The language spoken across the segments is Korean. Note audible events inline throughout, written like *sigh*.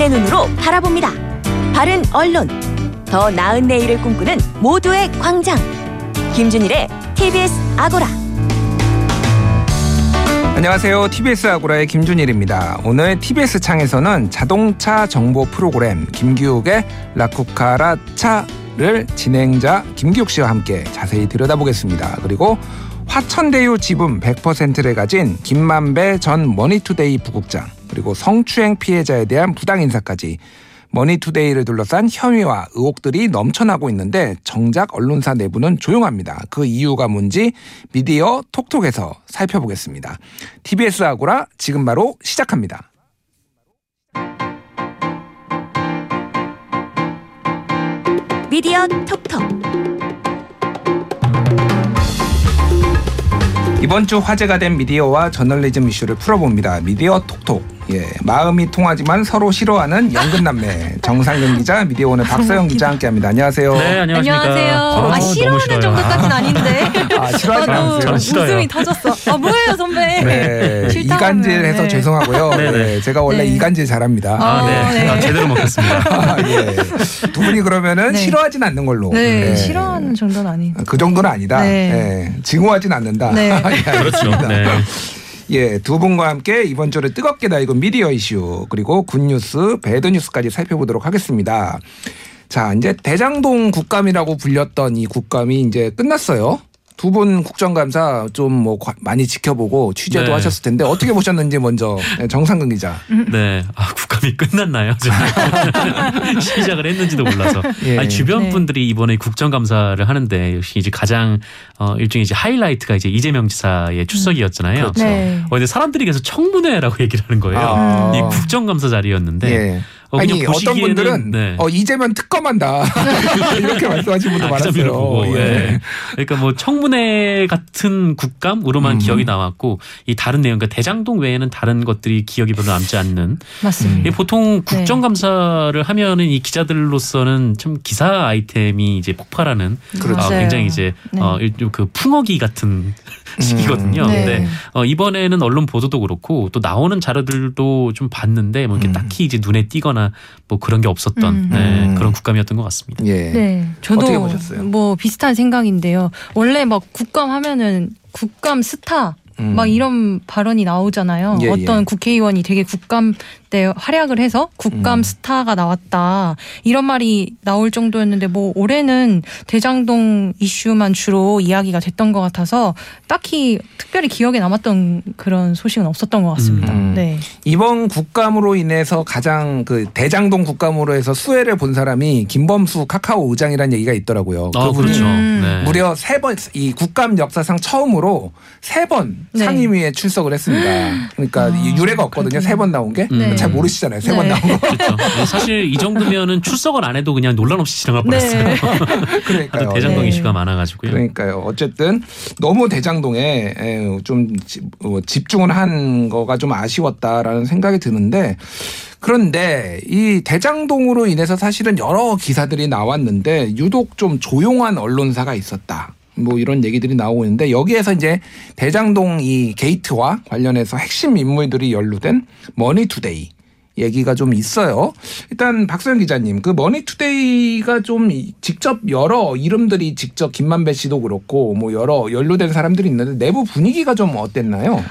시민의 눈으로 바라봅니다. 바른 언론, 더 나은 내일을 꿈꾸는 모두의 광장. 김준일의 TBS 아고라. 안녕하세요. TBS 아고라의 김준일입니다. 오늘 TBS 창에서는 자동차 정보 프로그램 김기욱의 라쿠카라차를 진행자 김기욱 씨와 함께 자세히 들여다보겠습니다. 그리고 화천대유 지분 100%를 가진 김만배 전 머니투데이 부국장 그리고 성추행 피해자에 대한 부당 인사까지 머니투데이를 둘러싼 혐의와 의혹들이 넘쳐나고 있는데 정작 언론사 내부는 조용합니다. 그 이유가 뭔지 미디어 톡톡에서 살펴보겠습니다. TBS 아고라 지금 바로 시작합니다. 미디어 톡톡. 이번 주 화제가 된 미디어와 저널리즘 이슈를 풀어봅니다. 미디어 톡톡. 예, 마음이 통하지만 서로 싫어하는 연근남매 *laughs* 정상근 기자, 미디어오늘 박서영 기자 함께합니다. 안녕하세요. 네, 안녕하십니까. 안녕하세요. 서로 아, 너무 싫어하는 싫어요. 정도까지는 아닌데. *laughs* 아, 싫어하지 아, 않으세요? 저는 싫어요. 웃음이 터졌어. 아, 뭐예요, 선배? 네, *laughs* 이간질해서 네. 죄송하고요. 네, 네. 네, 제가 원래 네. 이간질 잘합니다. 아, 네. 아, 네. 아, 제대로 먹겠습니다. 아, 예. 두 분이 그러면은 네. 싫어하진 않는 걸로. 네, 네. 싫어하는 정도는 아닌. 그 정도는 아니다. 네. 예, 증오하진 않는다. 네. 예, 그렇죠. 알겠습니다. 네. 예, 두 분과 함께 이번 주를 뜨겁게 달군 미디어 이슈 그리고 굿뉴스, 배드뉴스까지 살펴보도록 하겠습니다. 자, 이제 대장동 국감이라고 불렸던 이 국감이 이제 끝났어요. 두 분 국정감사 좀 뭐 많이 지켜보고 취재도 네. 하셨을 텐데 어떻게 보셨는지 먼저 네, 정상근 기자. 네. 아, 국감이 끝났나요? *laughs* 시작을 했는지도 몰라서. 예. 아니, 주변 네. 분들이 이번에 국정감사를 하는데 역시 이제 가장 어, 일종의 이제 하이라이트가 이제 이재명 지사의 출석이었잖아요. 그렇죠. 네. 어, 근데 사람들이 계속 청문회라고 얘기를 하는 거예요. 아. 이 국정감사 자리였는데. 예. 어, 아니 어떤 보시기에는- 분들은 네. 어, 이재명 특검한다 *laughs* 이렇게 말씀하신 분도 아, 많았어요. 보고, 예. 예. 그러니까 뭐 청문회 같은 국감으로만 음. 기억이 남았고 이 다른 내용, 그러니까 대장동 외에는 다른 것들이 기억이 별로 남지 않는. 맞습니다. 이 보통 국정감사를 하면은 이 기자들로서는 참 기사 아이템이 이제 폭발하는 그렇죠. 어. 굉장히 이제 네. 어, 일종 그 풍어기 같은 시기거든요. 네. 근데 어, 이번에는 언론 보도도 그렇고 또 나오는 자료들도 좀 봤는데 뭐 이렇게 음. 딱히 이제 눈에 띄거나 뭐 그런 게 없었던 음. 네, 음. 그런 국감이었던 것 같습니다. 예. 네, 저도 어떻게 보셨어요? 뭐 비슷한 생각인데요. 원래 막 국감 하면은 국감 스타 음. 막 이런 발언이 나오잖아요. 예, 어떤 예. 국회의원이 되게 국감 때 활약을 해서 국감 음. 스타가 나왔다 이런 말이 나올 정도였는데 뭐 올해는 대장동 이슈만 주로 이야기가 됐던 것 같아서 딱히 특별히 기억에 남았던 그런 소식은 없었던 것 같습니다. 음. 네. 이번 국감으로 인해서 가장 그 대장동 국감으로 해서 수혜를 본 사람이 김범수 카카오 의장이라는 얘기가 있더라고요. 아, 그분이 그렇죠. 음. 네. 무려 세 번 이 국감 역사상 처음으로 세번 네. 상임위에 출석을 했습니다. 그러니까 아, 이 유례가 없거든요. 세 번 나온 게. 네. 잘 모르시잖아요. 세번 네. 나온 거. 그렇죠. *laughs* 네, 사실 이 정도면은 출석을 안 해도 그냥 논란 없이 지나갈 뻔했어요. 네. *laughs* 그러니까요. 대장동 네. 이슈가 많아가지고요. 그러니까요. 어쨌든 너무 대장동에 에, 좀 지- 어, 집중을 한 거가 좀 아쉬웠다라는 생각이 드는데 그런데 이 대장동으로 인해서 사실은 여러 기사들이 나왔는데 유독 좀 조용한 언론사가 있었다. 뭐 이런 얘기들이 나오고 있는데 여기에서 이제 대장동 이 게이트와 관련해서 핵심 인물들이 연루된 머니투데이 얘기가 좀 있어요. 일단 박소영 기자님, 그 머니투데이가 좀 이- 직접 여러 이름들이 직접 김만배 씨도 그렇고 뭐 여러 연루된 사람들이 있는데 내부 분위기가 좀 어땠나요?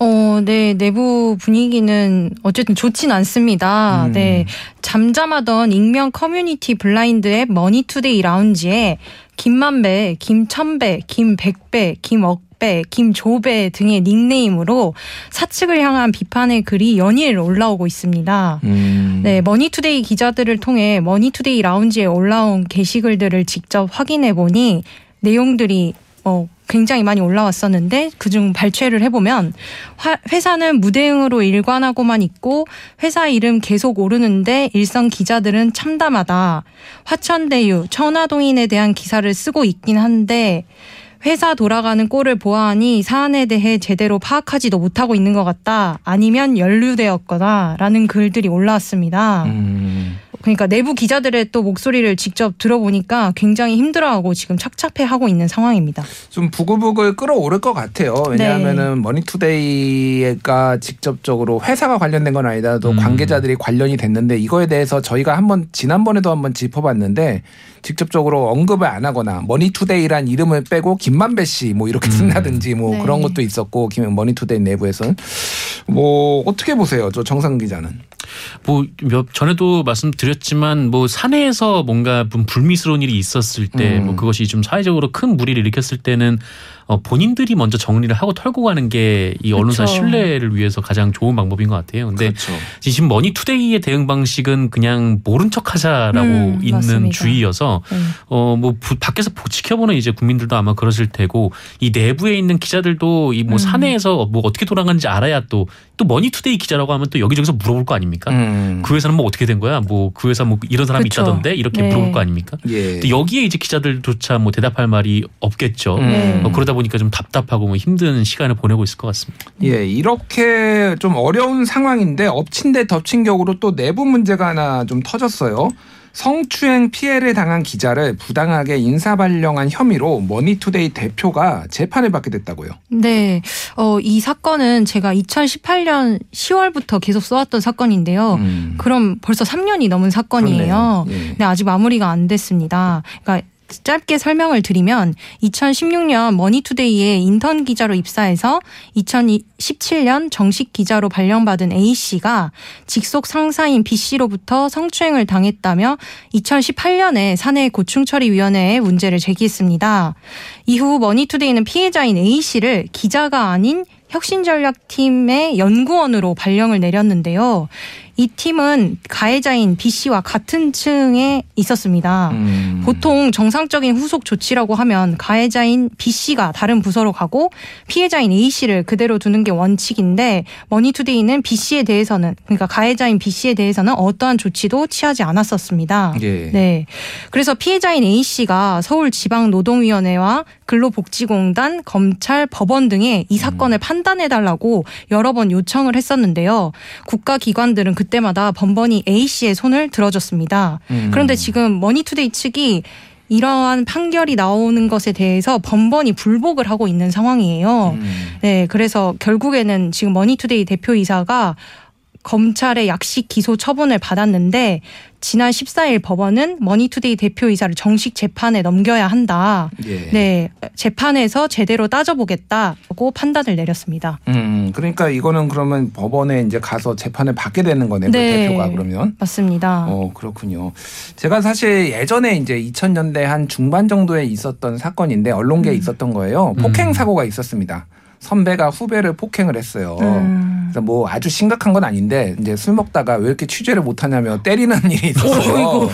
어, 네, 내부 분위기는 어쨌든 좋진 않습니다. 음. 네. 잠잠하던 익명 커뮤니티 블라인드 앱 머니투데이 라운지에 김만배, 김천배, 김백배, 김억배, 김조배 등의 닉네임으로 사측을 향한 비판의 글이 연일 올라오고 있습니다. 음. 네, 머니투데이 기자들을 통해 머니투데이 라운지에 올라온 게시글들을 직접 확인해 보니 내용들이 어, 굉장히 많이 올라왔었는데 그중 발췌를 해보면 화- 회사는 무대응으로 일관하고만 있고 회사 이름 계속 오르는데 일선 기자들은 참담하다. 화천대유, 천화동인에 대한 기사를 쓰고 있긴 한데 회사 돌아가는 꼴을 보아하니 사안에 대해 제대로 파악하지도 못하고 있는 것 같다. 아니면 연루되었거나 라는 글들이 올라왔습니다. 음. 그러니까 내부 기자들의 또 목소리를 직접 들어보니까 굉장히 힘들어하고 지금 착잡해하고 있는 상황입니다. 좀 부글부글 끓어오를 것 같아요. 왜냐하면은 머니투데이가 직접적으로 회사가 관련된 건 아니라도 음. 관계자들이 관련이 됐는데 이거에 대해서 저희가 한번 지난번에도 한번 짚어봤는데 직접적으로 언급을 안 하거나 머니투데이란 이름을 빼고 김만배 씨 뭐 이렇게 쓴다든지 뭐 네. 그런 것도 있었고 김 머니투데이 내부에서는 뭐 어떻게 보세요, 저 정상 기자는? 뭐 몇- 전에도 말씀드렸지만 뭐 사내에서 뭔가 좀 불미스러운 일이 있었을 때 음. 뭐 그것이 좀 사회적으로 큰 무리를 일으켰을 때는 어 본인들이 먼저 정리를 하고 털고 가는 게 이 언론사 그렇죠. 신뢰를 위해서 가장 좋은 방법인 것 같아요. 근데 그렇죠. 지금 머니투데이의 대응 방식은 그냥 모른 척하자라고 음, 있는 맞습니다. 주의여서 네. 어뭐 밖에서 보- 지켜보는 이제 국민들도 아마 그러실 테고 이 내부에 있는 기자들도 이뭐 음. 사내에서 뭐 어떻게 돌아가는지 알아야 또또 머니투데이 기자라고 하면 또 여기저기서 물어볼 거 아닙니까? 음. 그 회사는 뭐 어떻게 된 거야? 뭐 그 회사 뭐 이런 사람이 그쵸. 있다던데 이렇게 네. 물어볼 거 아닙니까? 예. 또 여기에 이제 기자들조차 뭐 대답할 말이 없겠죠. 음. 네. 어, 그러다 보니까 좀 답답하고 뭐 힘든 시간을 보내고 있을 것 같습니다. 예, 이렇게 좀 어려운 상황인데 엎친 데 덮친 격으로 또 내부 문제가 하나 좀 터졌어요. 성추행 피해를 당한 기자를 부당하게 인사발령한 혐의로 머니투데이 대표가 재판을 받게 됐다고요. 네, 어, 이 사건은 제가 2018년 10월부터 계속 써왔던 사건인데요. 음. 그럼 벌써 3년이 넘은 사건이에요. 예. 네, 아직 마무리가 안 됐습니다. 그러니까 짧게 설명을 드리면 2016년 머니투데이에 인턴 기자로 입사해서 2017년 정식 기자로 발령받은 A 씨가 직속 상사인 B 씨로부터 성추행을 당했다며 2018년에 사내 고충처리위원회에 문제를 제기했습니다. 이후 머니투데이는 피해자인 A 씨를 기자가 아닌 혁신전략팀의 연구원으로 발령을 내렸는데요. 이 팀은 가해자인 B 씨와 같은 층에 있었습니다. 음. 보통 정상적인 후속 조치라고 하면 가해자인 B 씨가 다른 부서로 가고 피해자인 A 씨를 그대로 두는 게 원칙인데 머니투데이는 B 씨에 대해서는 그러니까 가해자인 B 씨에 대해서는 어떠한 조치도 취하지 않았었습니다. 예. 네. 그래서 피해자인 A 씨가 서울지방노동위원회와 근로복지공단, 검찰, 법원 등에 이 사건을 판단해 달라고 여러 번 요청을 했었는데요. 국가기관들은 그때마다 번번이 A 씨의 손을 들어줬습니다. 음. 그런데 지금 머니투데이 측이 이러한 판결이 나오는 것에 대해서 번번이 불복을 하고 있는 상황이에요. 음. 네, 그래서 결국에는 지금 머니투데이 대표이사가 검찰의 약식 기소 처분을 받았는데 지난 14일 법원은 머니투데이 대표이사를 정식 재판에 넘겨야 한다. 예. 네, 재판에서 제대로 따져보겠다고 판단을 내렸습니다. 음, 그러니까 이거는 그러면 법원에 이제 가서 재판을 받게 되는 거네, 그 네. 대표가 그러면. 맞습니다. 어, 그렇군요. 제가 사실 예전에 이제 2000년대 한 중반 정도에 있었던 사건인데 언론계에 음. 있었던 거예요. 폭행 사고가 있었습니다. 선배가 후배를 폭행을 했어요. 음. 그래서 뭐 아주 심각한 건 아닌데 이제 술 먹다가 왜 이렇게 취재를 못 하냐며 때리는 *laughs* 일이 있었어요.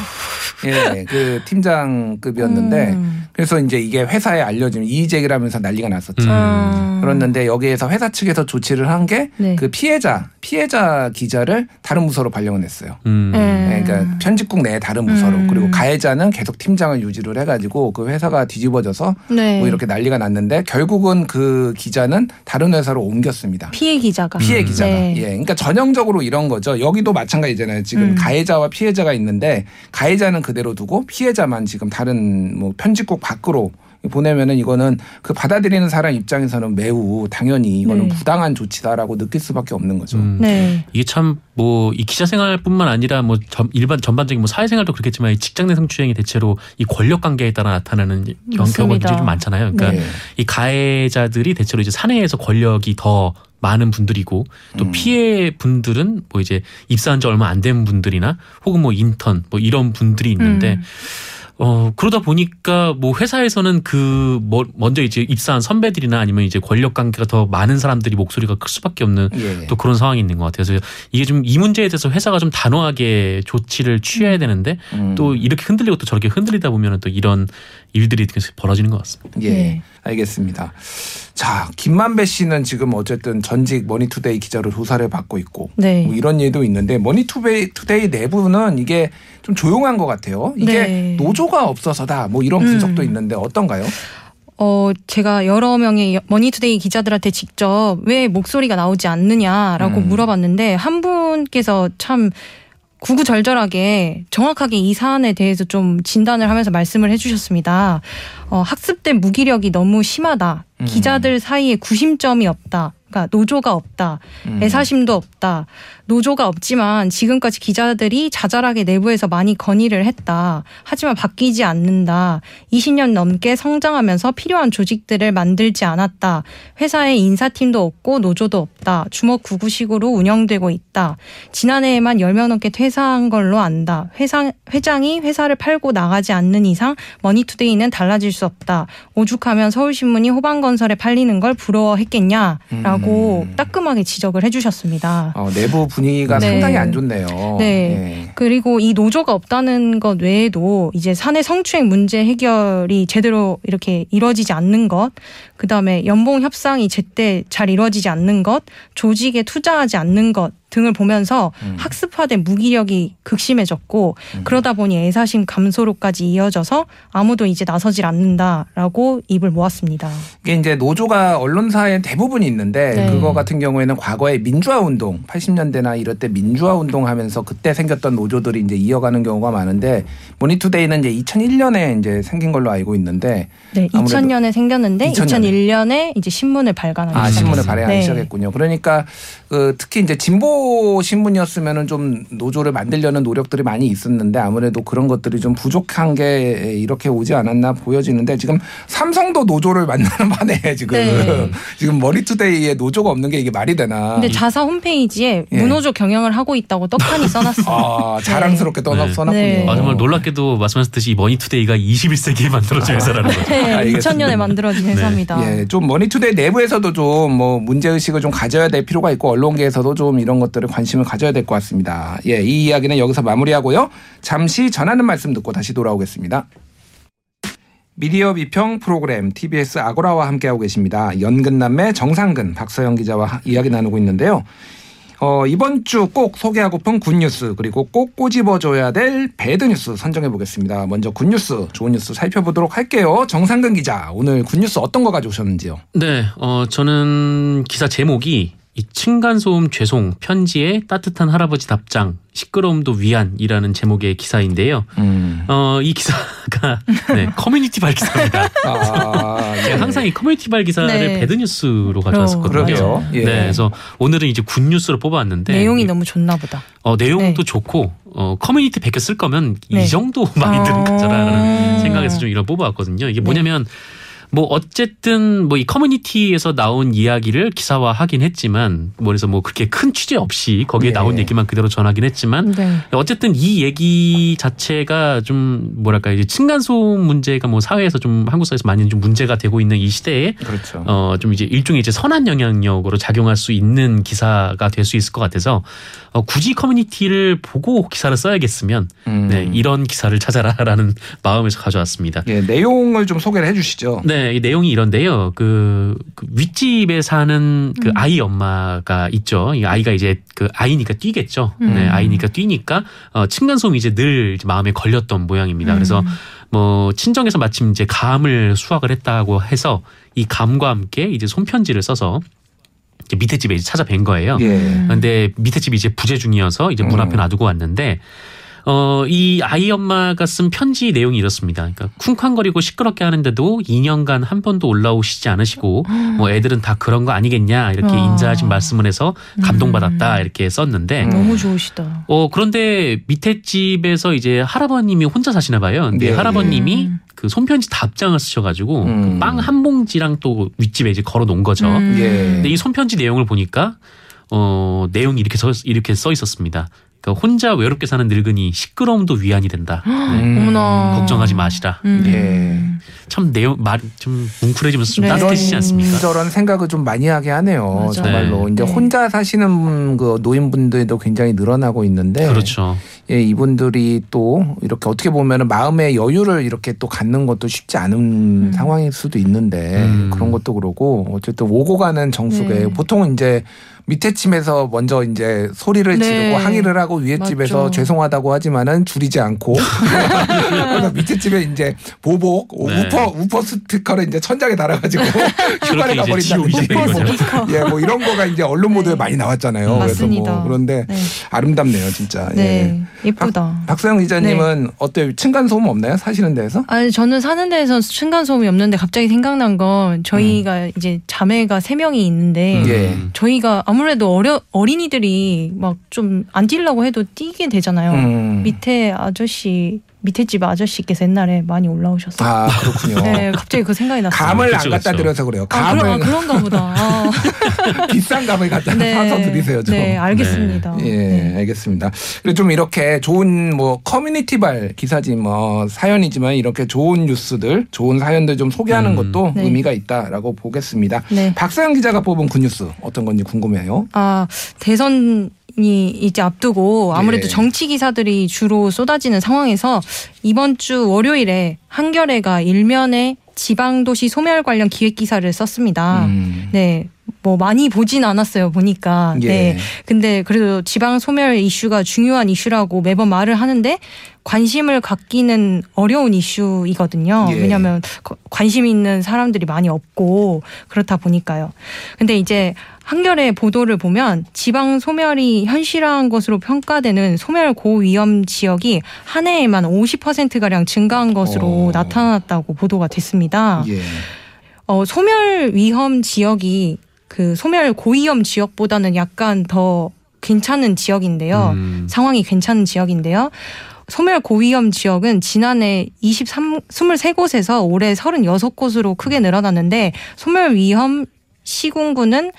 예, 그 팀장급이었는데 음. 그래서 이제 이게 회사에 알려지면 이의 제기를 하면서 난리가 났었죠. 음. 음. 그랬는데 여기에서 회사 측에서 조치를 한 게그 네. 피해자 피해자 기자를 다른 부서로 발령을 했어요. 음. 네. 네, 그러니까 편집국 내 다른 부서로 음. 그리고 가해자는 계속 팀장을 유지를 해가지고 그 회사가 뒤집어져서 네. 뭐 이렇게 난리가 났는데 결국은 그 기자는 다른 회사로 옮겼습니다. 피해 기자가 피해 기자가 네. 예, 그러니까 전형적으로 이런 거죠. 여기도 마찬가지잖아요. 지금 음. 가해자와 피해자가 있는데 가해자는 그대로 두고 피해자만 지금 다른 뭐 편집국 밖으로 보내면은 이거는 그 받아들이는 사람 입장에서는 매우 당연히 이거는 네. 부당한 조치다라고 느낄 수밖에 없는 거죠. 음. 네. 이게 참 뭐 이 기자 생활뿐만 아니라 뭐 전- 일반 전반적인 뭐 사회생활도 그렇겠지만 이 직장 내 성추행이 대체로 이 권력 관계에 따라 나타나는 경- 경우가 좀 많잖아요. 그러니까 네. 이 가해자들이 대체로 이제 사내에서 권력이 더 많은 분들이고 또 음. 피해 분들은 뭐 이제 입사한 지 얼마 안 된 분들이나 혹은 뭐 인턴 뭐 이런 분들이 있는데 음. 어 그러다 보니까 뭐 회사에서는 그 뭐- 먼저 이제 입사한 선배들이나 아니면 이제 권력 관계가 더 많은 사람들이 목소리가 클 수밖에 없는 예. 또 그런 상황이 있는 것 같아요. 그래서 이게 좀 이 문제에 대해서 회사가 좀 단호하게 조치를 취해야 되는데 음. 또 이렇게 흔들리고 또 저렇게 흔들리다 보면 또 이런 일들이 계속 벌어지는 것 같습니다. 예. 네. 알겠습니다. 자, 김만배 씨는 지금 어쨌든 전직 머니투데이 기자로 조사를 받고 있고 네. 뭐 이런 일도 있는데 머니투데이 내부는 이게 좀 조용한 것 같아요. 이게 네. 노조가 없어서다 뭐 이런 분석도 음. 있는데 어떤가요? 어, 제가 여러 명의 머니투데이 기자들한테 직접 왜 목소리가 나오지 않느냐라고 음. 물어봤는데 한 분께서 참 구구절절하게 정확하게 이 사안에 대해서 좀 진단을 하면서 말씀을 해주셨습니다. 어, 학습된 무기력이 너무 심하다. 음. 기자들 사이에 구심점이 없다. 그러니까 노조가 없다. 음. 애사심도 없다. 노조가 없지만 지금까지 기자들이 자잘하게 내부에서 많이 건의를 했다. 하지만 바뀌지 않는다. 20년 넘게 성장하면서 필요한 조직들을 만들지 않았다. 회사에 인사팀도 없고 노조도 없다. 주먹 구구식으로 운영되고 있다. 지난해에만 10명 넘게 퇴사한 걸로 안다. 회사, 회장이 회사를 팔고 나가지 않는 이상 머니투데이는 달라질 수 없다. 오죽하면 서울신문이 호반건설에 팔리는 걸 부러워했겠냐라고 음. 따끔하게 지적을 해주셨습니다. 어, 내부 분위기가 네. 상당히 안 좋네요. 네. 예. 그리고 이 노조가 없다는 것 외에도 이제 사내 성추행 문제 해결이 제대로 이렇게 이루어지지 않는 것, 그 다음에 연봉 협상이 제때 잘 이루어지지 않는 것, 조직에 투자하지 않는 것 등을 보면서 음. 학습화된 무기력이 극심해졌고 그러다 보니 애사심 감소로까지 이어져서 아무도 이제 나서질 않는다라고 입을 모았습니다. 이게 이제 노조가 언론사에 대부분 있는데 네. 그거 같은 경우에는 과거에 민주화 운동 80년대나 이럴 때 민주화 운동하면서 그때 생겼던 노조들이 이제 이어가는 경우가 많은데 모니투데이는 이제 2001년에 이제 생긴 걸로 알고 있는데 네, 아무래도 2000년에 생겼는데 2000년에. 2001년에 이제 신문을 발간하기 아, 신문을 시작했어요. 발행하기 네. 시작했군요. 그러니까 그 특히 이제 진보 신문이었으면은 좀 노조를 만들려는 노력들이 많이 있었는데 아무래도 그런 것들이 좀 부족한 게 이렇게 오지 않았나 보여지는데 지금 삼성도 노조를 만드는 판에 *laughs* 지금 네. 지금 머니투데이에 노조가 없는 게 이게 말이 되나? 근데 자사 홈페이지에 예. 무노조 경영을 하고 있다고 떡하니 *laughs* 써놨어요. 아 자랑스럽게 떠나 네. 써놨군요. 네. 아, 정말 놀랍게도 말씀하셨듯이 이 머니투데이가 21세기에 만들어진 회사라는 거죠. 네, 알겠습니다. 2000년에 만들어진 회사입니다. 예, 좀 머니투데이 내부에서도 좀 뭐 문제 의식을 좀 가져야 될 필요가 있고 언론계에서도 좀 이런 것들에 관심을 가져야 될 것 같습니다. 예, 이 이야기는 여기서 마무리하고요. 잠시 전하는 말씀 듣고 다시 돌아오겠습니다. 미디어 비평 프로그램 TBS 아고라와 함께하고 계십니다. 연근남매 정상근 박서영 기자와 하- 이야기 나누고 있는데요. 어, 이번 주 꼭 소개하고픈 good news 그리고 꼭 꼬집어줘야 될 bad news 선정해 보겠습니다. 먼저 good news 좋은 뉴스 살펴보도록 할게요. 정상근 기자 오늘 good news 어떤 거 가져오셨는지요? 네, 어, 저는 기사 제목이 이 층간소음 죄송 편지에 따뜻한 할아버지 답장 시끄러움도 위안이라는 제목의 기사인데요. 음. 어, 이 기사가 네, *laughs* 커뮤니티 발 기사입니다. 아, 예. 제가 항상 이 커뮤니티 발 기사를 네. bad news로 가져왔었거든요. 그러게요. 예. 네, 그래서 오늘은 이제 good news로 뽑아왔는데 내용이 이- 너무 좋나 보다. 어, 내용도 네. 좋고 어, 커뮤니티 베껴 쓸 거면 네. 이 정도 *laughs* 많이 드는 어. 거잖아라는 생각에서 좀 이런 뽑아왔거든요. 이게 뭐냐면 뭐 어쨌든 뭐 이 커뮤니티에서 나온 이야기를 기사화하긴 했지만 뭐 그래서 뭐 그렇게 큰 취재 없이 거기에 네. 나온 얘기만 그대로 전하긴 했지만 네. 어쨌든 이 얘기 자체가 좀 뭐랄까 이제 층간소음 문제가 뭐 사회에서 좀 한국 사회에서 많이 좀 문제가 되고 있는 이 시대에 그렇죠. 어좀 이제 일종의 이제 선한 영향력으로 작용할 수 있는 기사가 될 수 있을 것 같아서 어 굳이 커뮤니티를 보고 기사를 써야겠으면 음. 네 이런 기사를 찾아라라는 마음에서 가져왔습니다. 예, 내용을 좀 소개를 해주시죠. 네, 이 내용이 이런데요. 그, 그 윗집에 사는 그 음. 아이 엄마가 있죠. 이 아이가 이제 그 아이니까 뛰겠죠. 음. 네, 아이니까 뛰니까 어, 층간소음이 이제 늘 이제 마음에 걸렸던 모양입니다. 그래서 음. 뭐 친정에서 마침 이제 감을 수확을 했다고 해서 이 감과 함께 이제 손편지를 써서 이제 밑에 집에 이제 찾아뵌 거예요. 예. 근데 밑에 집이 이제 부재 중이어서 이제 문 음. 앞에 놔두고 왔는데 어, 이 아이 엄마가 쓴 편지 내용이 이렇습니다. 그러니까 쿵쾅거리고 시끄럽게 하는데도 2년간 한 번도 올라오시지 않으시고 뭐 애들은 다 그런 거 아니겠냐 이렇게 아. 인자하신 말씀을 해서 감동받았다 음. 이렇게 썼는데 음. 너무 좋으시다. 어 그런데 밑에 집에서 이제 할아버님이 혼자 사시나 봐요. 근데 네. 할아버님이 음. 그 손편지 답장을 쓰셔가지고 음. 그 빵한 봉지랑 또 윗집에 이제 걸어 놓은 거죠. 음. 예. 근데 이 손편지 내용을 보니까 어 내용이 이렇게 써 이렇게 써 있었습니다. 그러니까 혼자 외롭게 사는 늙은이 시끄러움도 위안이 된다. 네. 음. 어머나. 걱정하지 마시라. 음. 예. 참 내용 말좀 뭉클해지면서 좀 네. 따뜻해지지 않습니까? 저런 생각을 좀 많이 하게 하네요. 맞아요. 정말로 네. 이제 네. 혼자 사시는 그 노인분들도 굉장히 늘어나고 있는데, 그렇죠. 예, 이분들이 또 이렇게 어떻게 보면은 마음의 여유를 이렇게 또 갖는 것도 쉽지 않은 음. 상황일 수도 있는데 음. 그런 것도 그러고 어쨌든 오고 가는 정수에 네. 보통은 이제 밑에 층에서 먼저 이제 소리를 네. 지르고 항의를 하고 위에 맞죠. 집에서 죄송하다고 하지만은 줄이지 않고 *laughs* 그래서 밑에 집에 이제 보복 네. 우퍼 우퍼 스티커를 이제 천장에 달아가지고 *laughs* 휴가를. 스피커. 예, 뭐 이런 거가 이제 언론 보도에 많이 나왔잖아요. 그래서 맞습니다. 뭐 그런데 네. 아름답네요, 진짜. 예. 네, 예쁘다. 박 서영 기자님은 네. 어때요? 층간 소음 없나요? 사시는 데에서? 아니 저는 사는 데에서 층간 소음이 없는데 갑자기 생각난 건 저희가 이제 자매가 세 명이 있는데 음. 예. 저희가 아무래도 어려 어린이들이 막 좀 안 뛰려고 해도 뛰게 되잖아요. 음. 밑에 아저씨 밑에 집 아저씨께서 옛날에 많이 올라오셨어요. 아 그렇군요. *laughs* 네, 갑자기 그 생각이 났어요. 감을 안 그쵸, 갖다 그쵸. 드려서 그래요. 아, 감을 그런, 아, 그런 가 보다. 아, 비싼 감을 갖다 사서 드리세요. 좀. 네, 알겠습니다. 예, 네. 알겠습니다. 그리고 좀 이렇게 좋은 뭐 커뮤니티발 기사지 뭐 사연이지만 이렇게 좋은 뉴스들, 좋은 사연들 좀 소개하는 음. 것도 네. 의미가 있다라고 보겠습니다. 네. 박사영 기자가 뽑은 그 뉴스 어떤 건지 궁금해요. 아, 대선 이 이제 앞두고 아무래도 예. 정치 기사들이 주로 쏟아지는 상황에서 이번 주 월요일에 한겨레가 일면에 지방도시 소멸 관련 기획 기사를 썼습니다. 음. 네. 뭐 많이 보진 않았어요 보니까 예. 네 근데 그래도 지방 소멸 이슈가 중요한 이슈라고 매번 말을 하는데 관심을 갖기는 어려운 이슈이거든요 예. 왜냐하면 거- 관심 있는 사람들이 많이 없고 그렇다 보니까요 근데 이제 한겨레 보도를 보면 지방 소멸이 현실화한 것으로 평가되는 소멸 고위험 지역이 한 해에만 50%가량 증가한 것으로 어. 나타났다고 보도가 됐습니다. 예. 어, 소멸 위험 지역이 그 소멸 고위험 지역보다는 약간 더 괜찮은 지역인데요. 음. 상황이 괜찮은 지역인데요. 소멸 고위험 지역은 지난해 23, 23곳에서 올해 36곳으로 크게 늘어났는데 소멸 위험 시군구는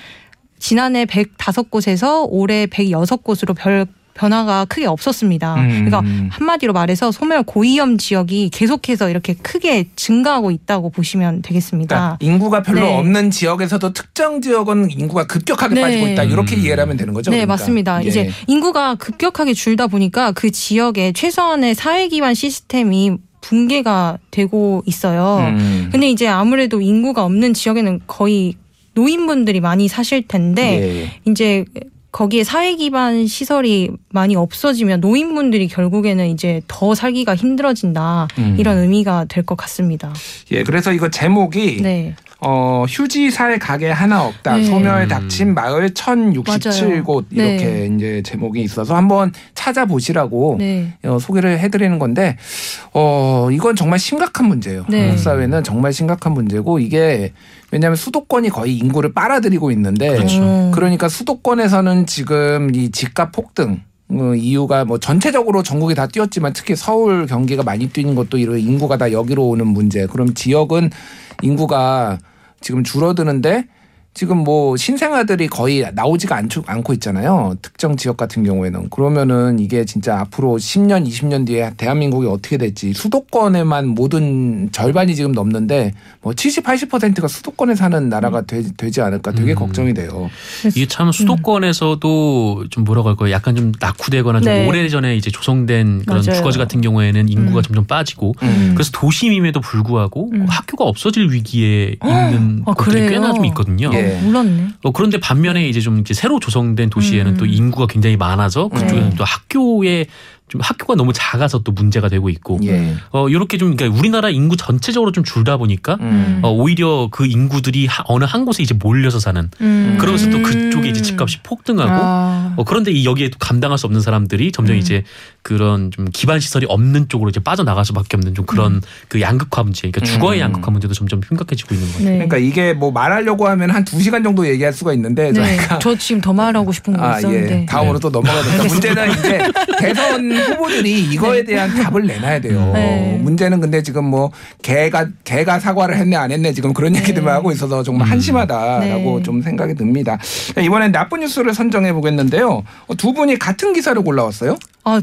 지난해 105곳에서 올해 106곳으로 별 변화가 크게 없었습니다. 음. 그러니까 한마디로 말해서 소멸 고위험 지역이 계속해서 이렇게 크게 증가하고 있다고 보시면 되겠습니다. 그러니까 인구가 별로 네. 없는 지역에서도 특정 지역은 인구가 급격하게 네. 빠지고 있다. 이렇게 음. 이해를 하면 되는 거죠. 네, 그러니까. 맞습니다. 예. 이제 인구가 급격하게 줄다 보니까 그 지역에 최소한의 사회 기반 시스템이 붕괴가 되고 있어요. 음. 근데 이제 아무래도 인구가 없는 지역에는 거의 노인분들이 많이 사실 텐데 예. 이제 거기에 사회 기반 시설이 많이 없어지면 노인분들이 결국에는 이제 더 살기가 힘들어진다 음. 이런 의미가 될 것 같습니다. 예, 그래서 이거 제목이 네. 어, 휴지 살 가게 하나 없다. 네. 소멸 음. 닥친 마을 1067곳 맞아요. 이렇게 이제 제목이 있어서 한번 찾아보시라고 네. 어, 소개를 해드리는 건데 어, 이건 정말 심각한 문제예요. 네. 한국 사회는 정말 심각한 문제고 이게 왜냐하면 수도권이 거의 인구를 빨아들이고 있는데 그렇죠. 어. 그러니까 수도권에서는 지금 이 집값 폭등 어, 이유가 뭐 전체적으로 전국이 다 뛰었지만 특히 서울 경기가 많이 뛰는 것도 이런 인구가 다 여기로 오는 문제. 그럼 지역은 인구가 지금 줄어드는데 지금 뭐 신생아들이 거의 나오지가 않죠, 않고 있잖아요. 특정 지역 같은 경우에는. 그러면은 이게 진짜 앞으로 10년, 20년 뒤에 대한민국이 어떻게 될지 수도권에만 모든 절반이 지금 넘는데 뭐 70, 80%가 수도권에 사는 나라가 되, 지 않을까 되게 음. 걱정이 돼요. 이게 참 수도권에서도 좀 뭐라고 할까요? 약간 좀 낙후되거나 좀 네. 오래전에 이제 조성된 그런 맞아요. 주거지 같은 경우에는 인구가 음. 점점 빠지고 음. 그래서 도심임에도 불구하고 음. 학교가 없어질 위기에 있는 아, 곳들이 그래요? 꽤나 좀 있거든요. 예. 어, 몰랐네. 어, 그런데 반면에 이제 좀 이제 새로 조성된 도시에는 음. 또 인구가 굉장히 많아서 그쪽에는 네. 또 학교에 좀 학교가 너무 작아서 또 문제가 되고 있고 예. 어 이렇게 좀 그러니까 우리나라 인구 전체적으로 좀 줄다 보니까 음. 어 오히려 그 인구들이 하- 어느 한 곳에 이제 몰려서 사는 음. 그러면서 또 그쪽에 이제 집값이 폭등하고 아. 어, 그런데 이 여기에 또 감당할 수 없는 사람들이 점점 음. 이제 그런 좀 기반 시설이 없는 쪽으로 이제 빠져나갈 수밖에 없는 좀 그런 음. 그 양극화 문제, 그러니까 주거의 음. 양극화 문제도 점점 심각해지고 있는 거예요. 네. 그러니까 이게 뭐 말하려고 하면 한 두 시간 정도 얘기할 수가 있는데 네. 저희가 저 지금 더 말하고 싶은 거 아, 있었는데. 예. 다음으로 또 넘어가야 됩니다. 문제는 이제 대선 *laughs* 후보들이 이거에 대한 답을 내놔야 돼요. 네. 문제는 근데 지금 뭐 개가 개가 사과를 했네 안 했네 지금 그런 얘기들만 하고 있어서 정말 음. 한심하다라고 네. 좀 생각이 듭니다. 이번엔 나쁜 뉴스를 선정해 보겠는데요. 어, 두 분이 같은 기사를 골라왔어요. 아,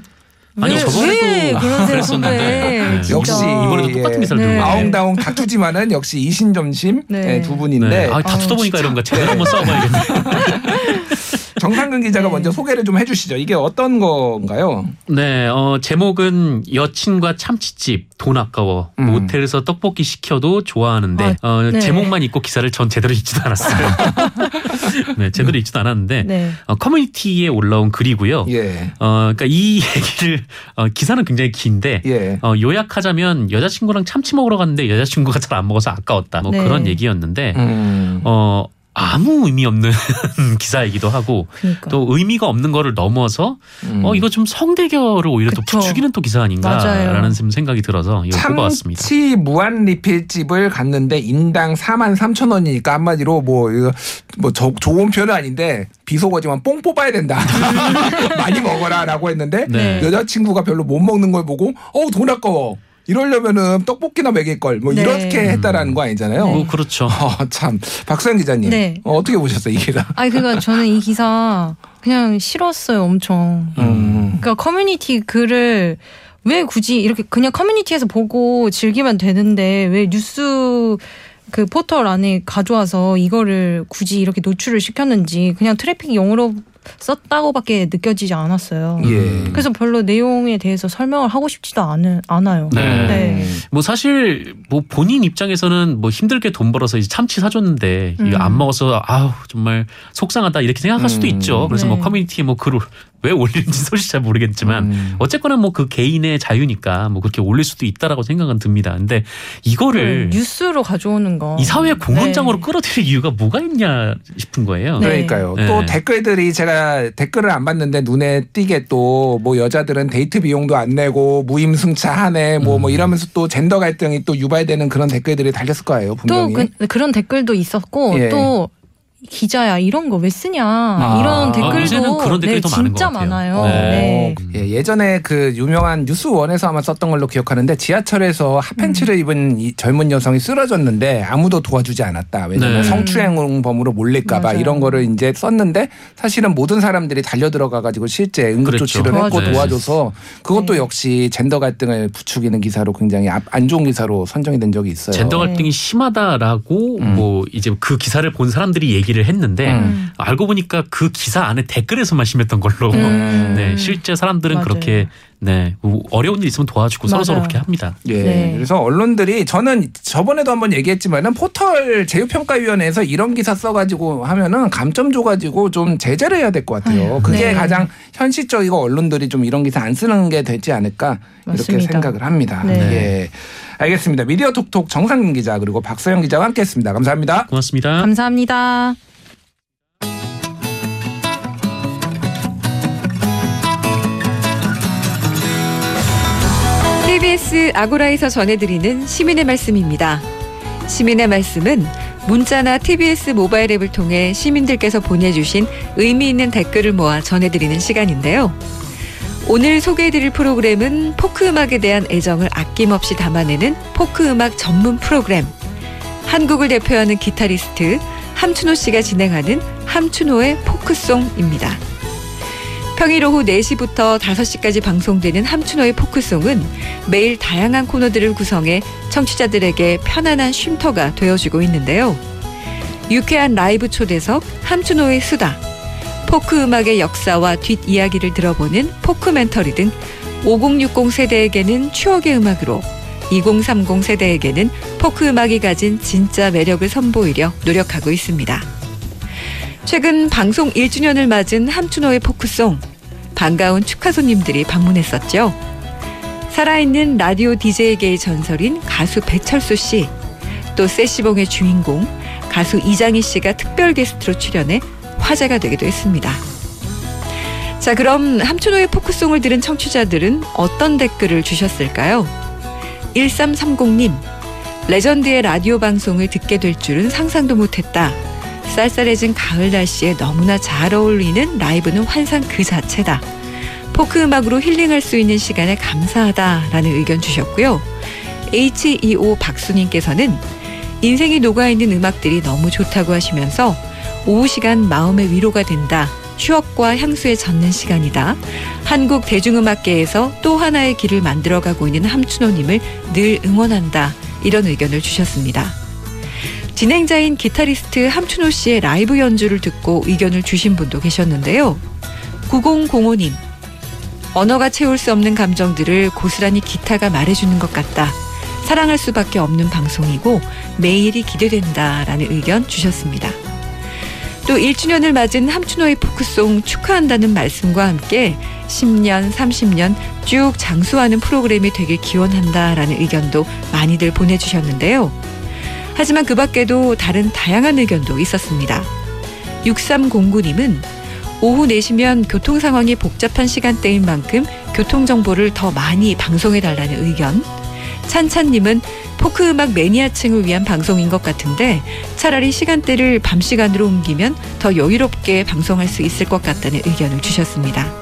아니, 왜, 저번에도 왜 그러세요, *laughs* 그랬었는데. 네. 진짜. 역시 이번에도 예. 똑같은 기사를 네. 들고. 아웅다웅 다투지만은 역시 이신점심 네. 네, 두 분인데 네. 아, 다투다 아, 보니까 이런 거 제대로 한번 싸워봐야겠네. *laughs* 정상근 기자가 네. 먼저 소개를 좀 해주시죠. 이게 어떤 건가요? 네, 어, 제목은 여친과 참치집 돈 아까워 음. 모텔에서 떡볶이 시켜도 좋아하는데 아, 어, 네. 제목만 읽고 기사를 전 제대로 읽지도 않았어요. *laughs* 네, 제대로 읽지도 않았는데 네. 어, 커뮤니티에 올라온 글이고요. 예, 어, 그러니까 이 *laughs* 얘기를 어, 기사는 굉장히 긴데 예. 어, 요약하자면 여자친구랑 참치 먹으러 갔는데 여자친구가 잘 안 먹어서 아까웠다. 뭐 네. 그런 얘기였는데 음. 어 아무 의미 없는 *laughs* 기사이기도 하고 그러니까. 또 의미가 없는 거를 넘어서 음. 어 이거 좀 성대결을 오히려 또 그쵸. 부추기는 또 기사. 아닌가라는 좀 생각이 들어서 이거 뽑아왔습니다. 참치 무한 리필집을 갔는데 인당 4만 3천 원이니까 한마디로 뭐 이거 뭐 저- 좋은 표현은 아닌데 비속어지만 뽕 뽑아야 된다. *laughs* 많이 먹어라라고 했는데 네. 여자친구가 별로 못 먹는 걸 보고 어우 돈 아까워. 이러려면은 떡볶이나 먹일 걸뭐 네. 이렇게 했다라는 거 아니잖아요. 뭐 그렇죠. 어, 참 박수영 기자님 네. 어, 어떻게 보셨어요 이 기사? 아니 그러니까 저는 이 기사 그냥 싫었어요 엄청. 음. 그러니까 커뮤니티 글을 왜 굳이 이렇게 그냥 커뮤니티에서 보고 즐기면 되는데 왜 뉴스 그 포털 안에 가져와서 이거를 굳이 이렇게 노출을 시켰는지 그냥 트래픽 용으로 썼다고밖에 느껴지지 않았어요. 예. 그래서 별로 내용에 대해서 설명을 하고 싶지도 않은, 않아요. 네. 네. 뭐 사실 뭐 본인 입장에서는 뭐 힘들게 돈 벌어서 이제 참치 사줬는데 이거 음. 안 먹어서 아우 정말 속상하다 이렇게 생각할 수도 음. 있죠. 그래서 네. 뭐 커뮤니티에 뭐 글을 왜 올리는지 *laughs* 솔직히 잘 모르겠지만 음. 어쨌거나 뭐 그 개인의 자유니까 뭐 그렇게 올릴 수도 있다라고 생각은 듭니다. 근데 이거를 뉴스로 가져오는 거. 이 사회 공론장으로 네. 끌어들일 이유가 뭐가 있냐 싶은 거예요. 네. 그러니까요. 네. 또 댓글들이 제가 댓글을 안 봤는데 눈에 띄게 또 뭐 여자들은 데이트 비용도 안 내고 무임승차하네 뭐 음. 뭐 이러면서 또 젠더 갈등이 또 유발되는 그런 댓글들이 달렸을 거예요 또 분명히. 그, 런 댓글도 있었고 예. 또 기자야 이런 거 왜 쓰냐 아. 이런 아, 댓글도 그런 댓글이 네, 더 많은 것 진짜 같아요. 많아요. 네. 네. 예, 예전에 그 유명한 뉴스원에서 아마 썼던 걸로 기억하는데 지하철에서 핫팬츠를 음. 입은 이 젊은 여성이 쓰러졌는데 아무도 도와주지 않았다. 왜냐면 네. 성추행범으로 몰릴까봐. 이런 거를 이제 썼는데 사실은 모든 사람들이 달려 들어가 가지고 실제 응급 그랬죠. 조치를 했고. 도와줘서 그것도 네. 역시 젠더 갈등을 부추기는 기사로 굉장히 앞- 안 좋은 기사로 선정이 된 적이 있어요. 젠더 갈등이 심하다라고 음. 뭐 이제 그 기사를 본 사람들이 얘기 를 했는데 음. 알고 보니까 그 기사 안에 댓글에서만 심했던 걸로 음. 네 실제 사람들은 맞아요. 그렇게 네 어려운 일 있으면 도와주고 서로 서로 맞아요. 그렇게 합니다. 예. 네. 그래서 언론들이 저는 저번에도 한번 얘기했지만은 포털 제휴평가위원회에서 이런 기사 써가지고 하면은 감점 줘가지고 좀 제재를 해야 될 것 같아요. 아유, 그게 네. 가장 현실적이고 언론들이 좀 이런 기사 안 쓰는 게 되지 않을까 이렇게 맞습니다. 생각을 합니다. 네. 예. 알겠습니다. 미디어 톡톡 정상근 기자 그리고 박서영 기자와 함께했습니다. 감사합니다. 고맙습니다. 감사합니다. KBS 아고라에서 전해드리는 시민의 말씀입니다. 시민의 말씀은 문자나 TBS 모바일 앱을 통해 시민들께서 보내주신 의미 있는 댓글을 모아 전해드리는 시간인데요. 오늘 소개해드릴 프로그램은 포크 음악에 대한 애정을 아낌없이 담아내는 포크 음악 전문 프로그램. 한국을 대표하는 기타리스트 함춘호 씨가 진행하는 함춘호의 포크송입니다. 평일 오후 4시부터 5시까지 방송되는 함춘호의 포크송은 매일 다양한 코너들을 구성해 청취자들에게 편안한 쉼터가 되어주고 있는데요. 유쾌한 라이브 초대석 함춘호의 수다, 포크 음악의 역사와 뒷이야기를 들어보는 포크멘터리 등 5060 세대에게는 추억의 음악으로 2030 세대에게는 포크 음악이 가진 진짜 매력을 선보이려 노력하고 있습니다. 최근 방송 1주년을 맞은 함춘호의 포크송 반가운 축하 손님들이 방문했었죠. 살아있는 라디오 DJ계의 전설인 가수 배철수 씨, 또 세시봉의 주인공 가수 이장희 씨가 특별 게스트로 출연해 화제가 되기도 했습니다. 자, 그럼 함춘호의 포크송을 들은 청취자들은 어떤 댓글을 주셨을까요? 1330님, 레전드의 라디오 방송을 듣게 될 줄은 상상도 못했다. 쌀쌀해진 가을 날씨에 너무나 잘 어울리는 라이브는 환상 그 자체다. 포크 음악으로 힐링할 수 있는 시간에 감사하다라는 의견 주셨고요. H2O 박수님께서는 인생이 녹아있는 음악들이 너무 좋다고 하시면서 오후 시간 마음의 위로가 된다. 추억과 향수에 젖는 시간이다. 한국 대중음악계에서 또 하나의 길을 만들어가고 있는 함춘호님을 늘 응원한다. 이런 의견을 주셨습니다. 진행자인 기타리스트 함춘호 씨의 라이브 연주를 듣고 의견을 주신 분도 계셨는데요. 9005님. 언어가 채울 수 없는 감정들을 고스란히 기타가 말해주는 것 같다. 사랑할 수밖에 없는 방송이고 매일이 기대된다라는 의견 주셨습니다. 또 1주년을 맞은 함춘호의 포크송 축하한다는 말씀과 함께 10년, 30년 쭉 장수하는 프로그램이 되길 기원한다라는 의견도 많이들 보내주셨는데요. 하지만 그 밖에도 다른 다양한 의견도 있었습니다. 6309님은 오후 4시면 교통 상황이 복잡한 시간대인 만큼 교통정보를 더 많이 방송해달라는 의견. 찬찬님은 포크 음악 매니아층을 위한 방송인 것 같은데 차라리 시간대를 밤 시간으로 옮기면 더 여유롭게 방송할 수 있을 것 같다는 의견을 주셨습니다.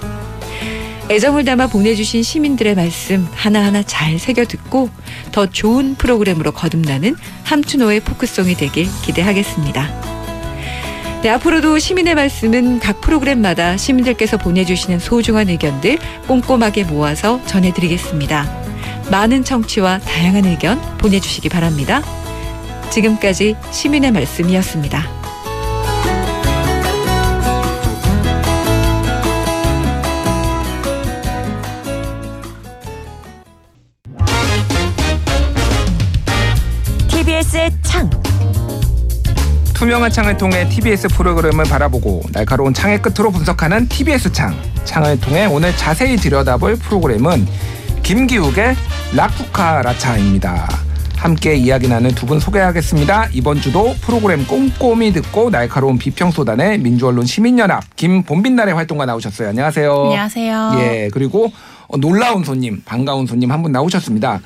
애정을 담아 보내주신 시민들의 말씀 하나하나 잘 새겨 듣고 더 좋은 프로그램으로 거듭나는 함춘호의 포크송이 되길 기대하겠습니다. 네, 앞으로도 시민의 말씀은 각 프로그램마다 시민들께서 보내주시는 소중한 의견들 꼼꼼하게 모아서 전해드리겠습니다. 많은 청취와 다양한 의견 보내주시기 바랍니다. 지금까지 시민의 말씀이었습니다. TBS의 창. 투명한 창을 통해 TBS 프로그램을 바라보고 날카로운 창의 끝으로 분석하는 TBS 창. 창을 통해 오늘 자세히 들여다볼 프로그램은 김기욱의 라쿠카 라차입니다. 함께 이야기 나눈 두 분 소개하겠습니다. 이번 주도 프로그램 꼼꼼히 듣고 날카로운 비평 쏟아내 민주언론 시민연합 김본빈날의 활동가 나오셨어요. 안녕하세요. 안녕하세요. 예, 그리고 어, 놀라운 손님, 반가운 손님 한 분 나오셨습니다.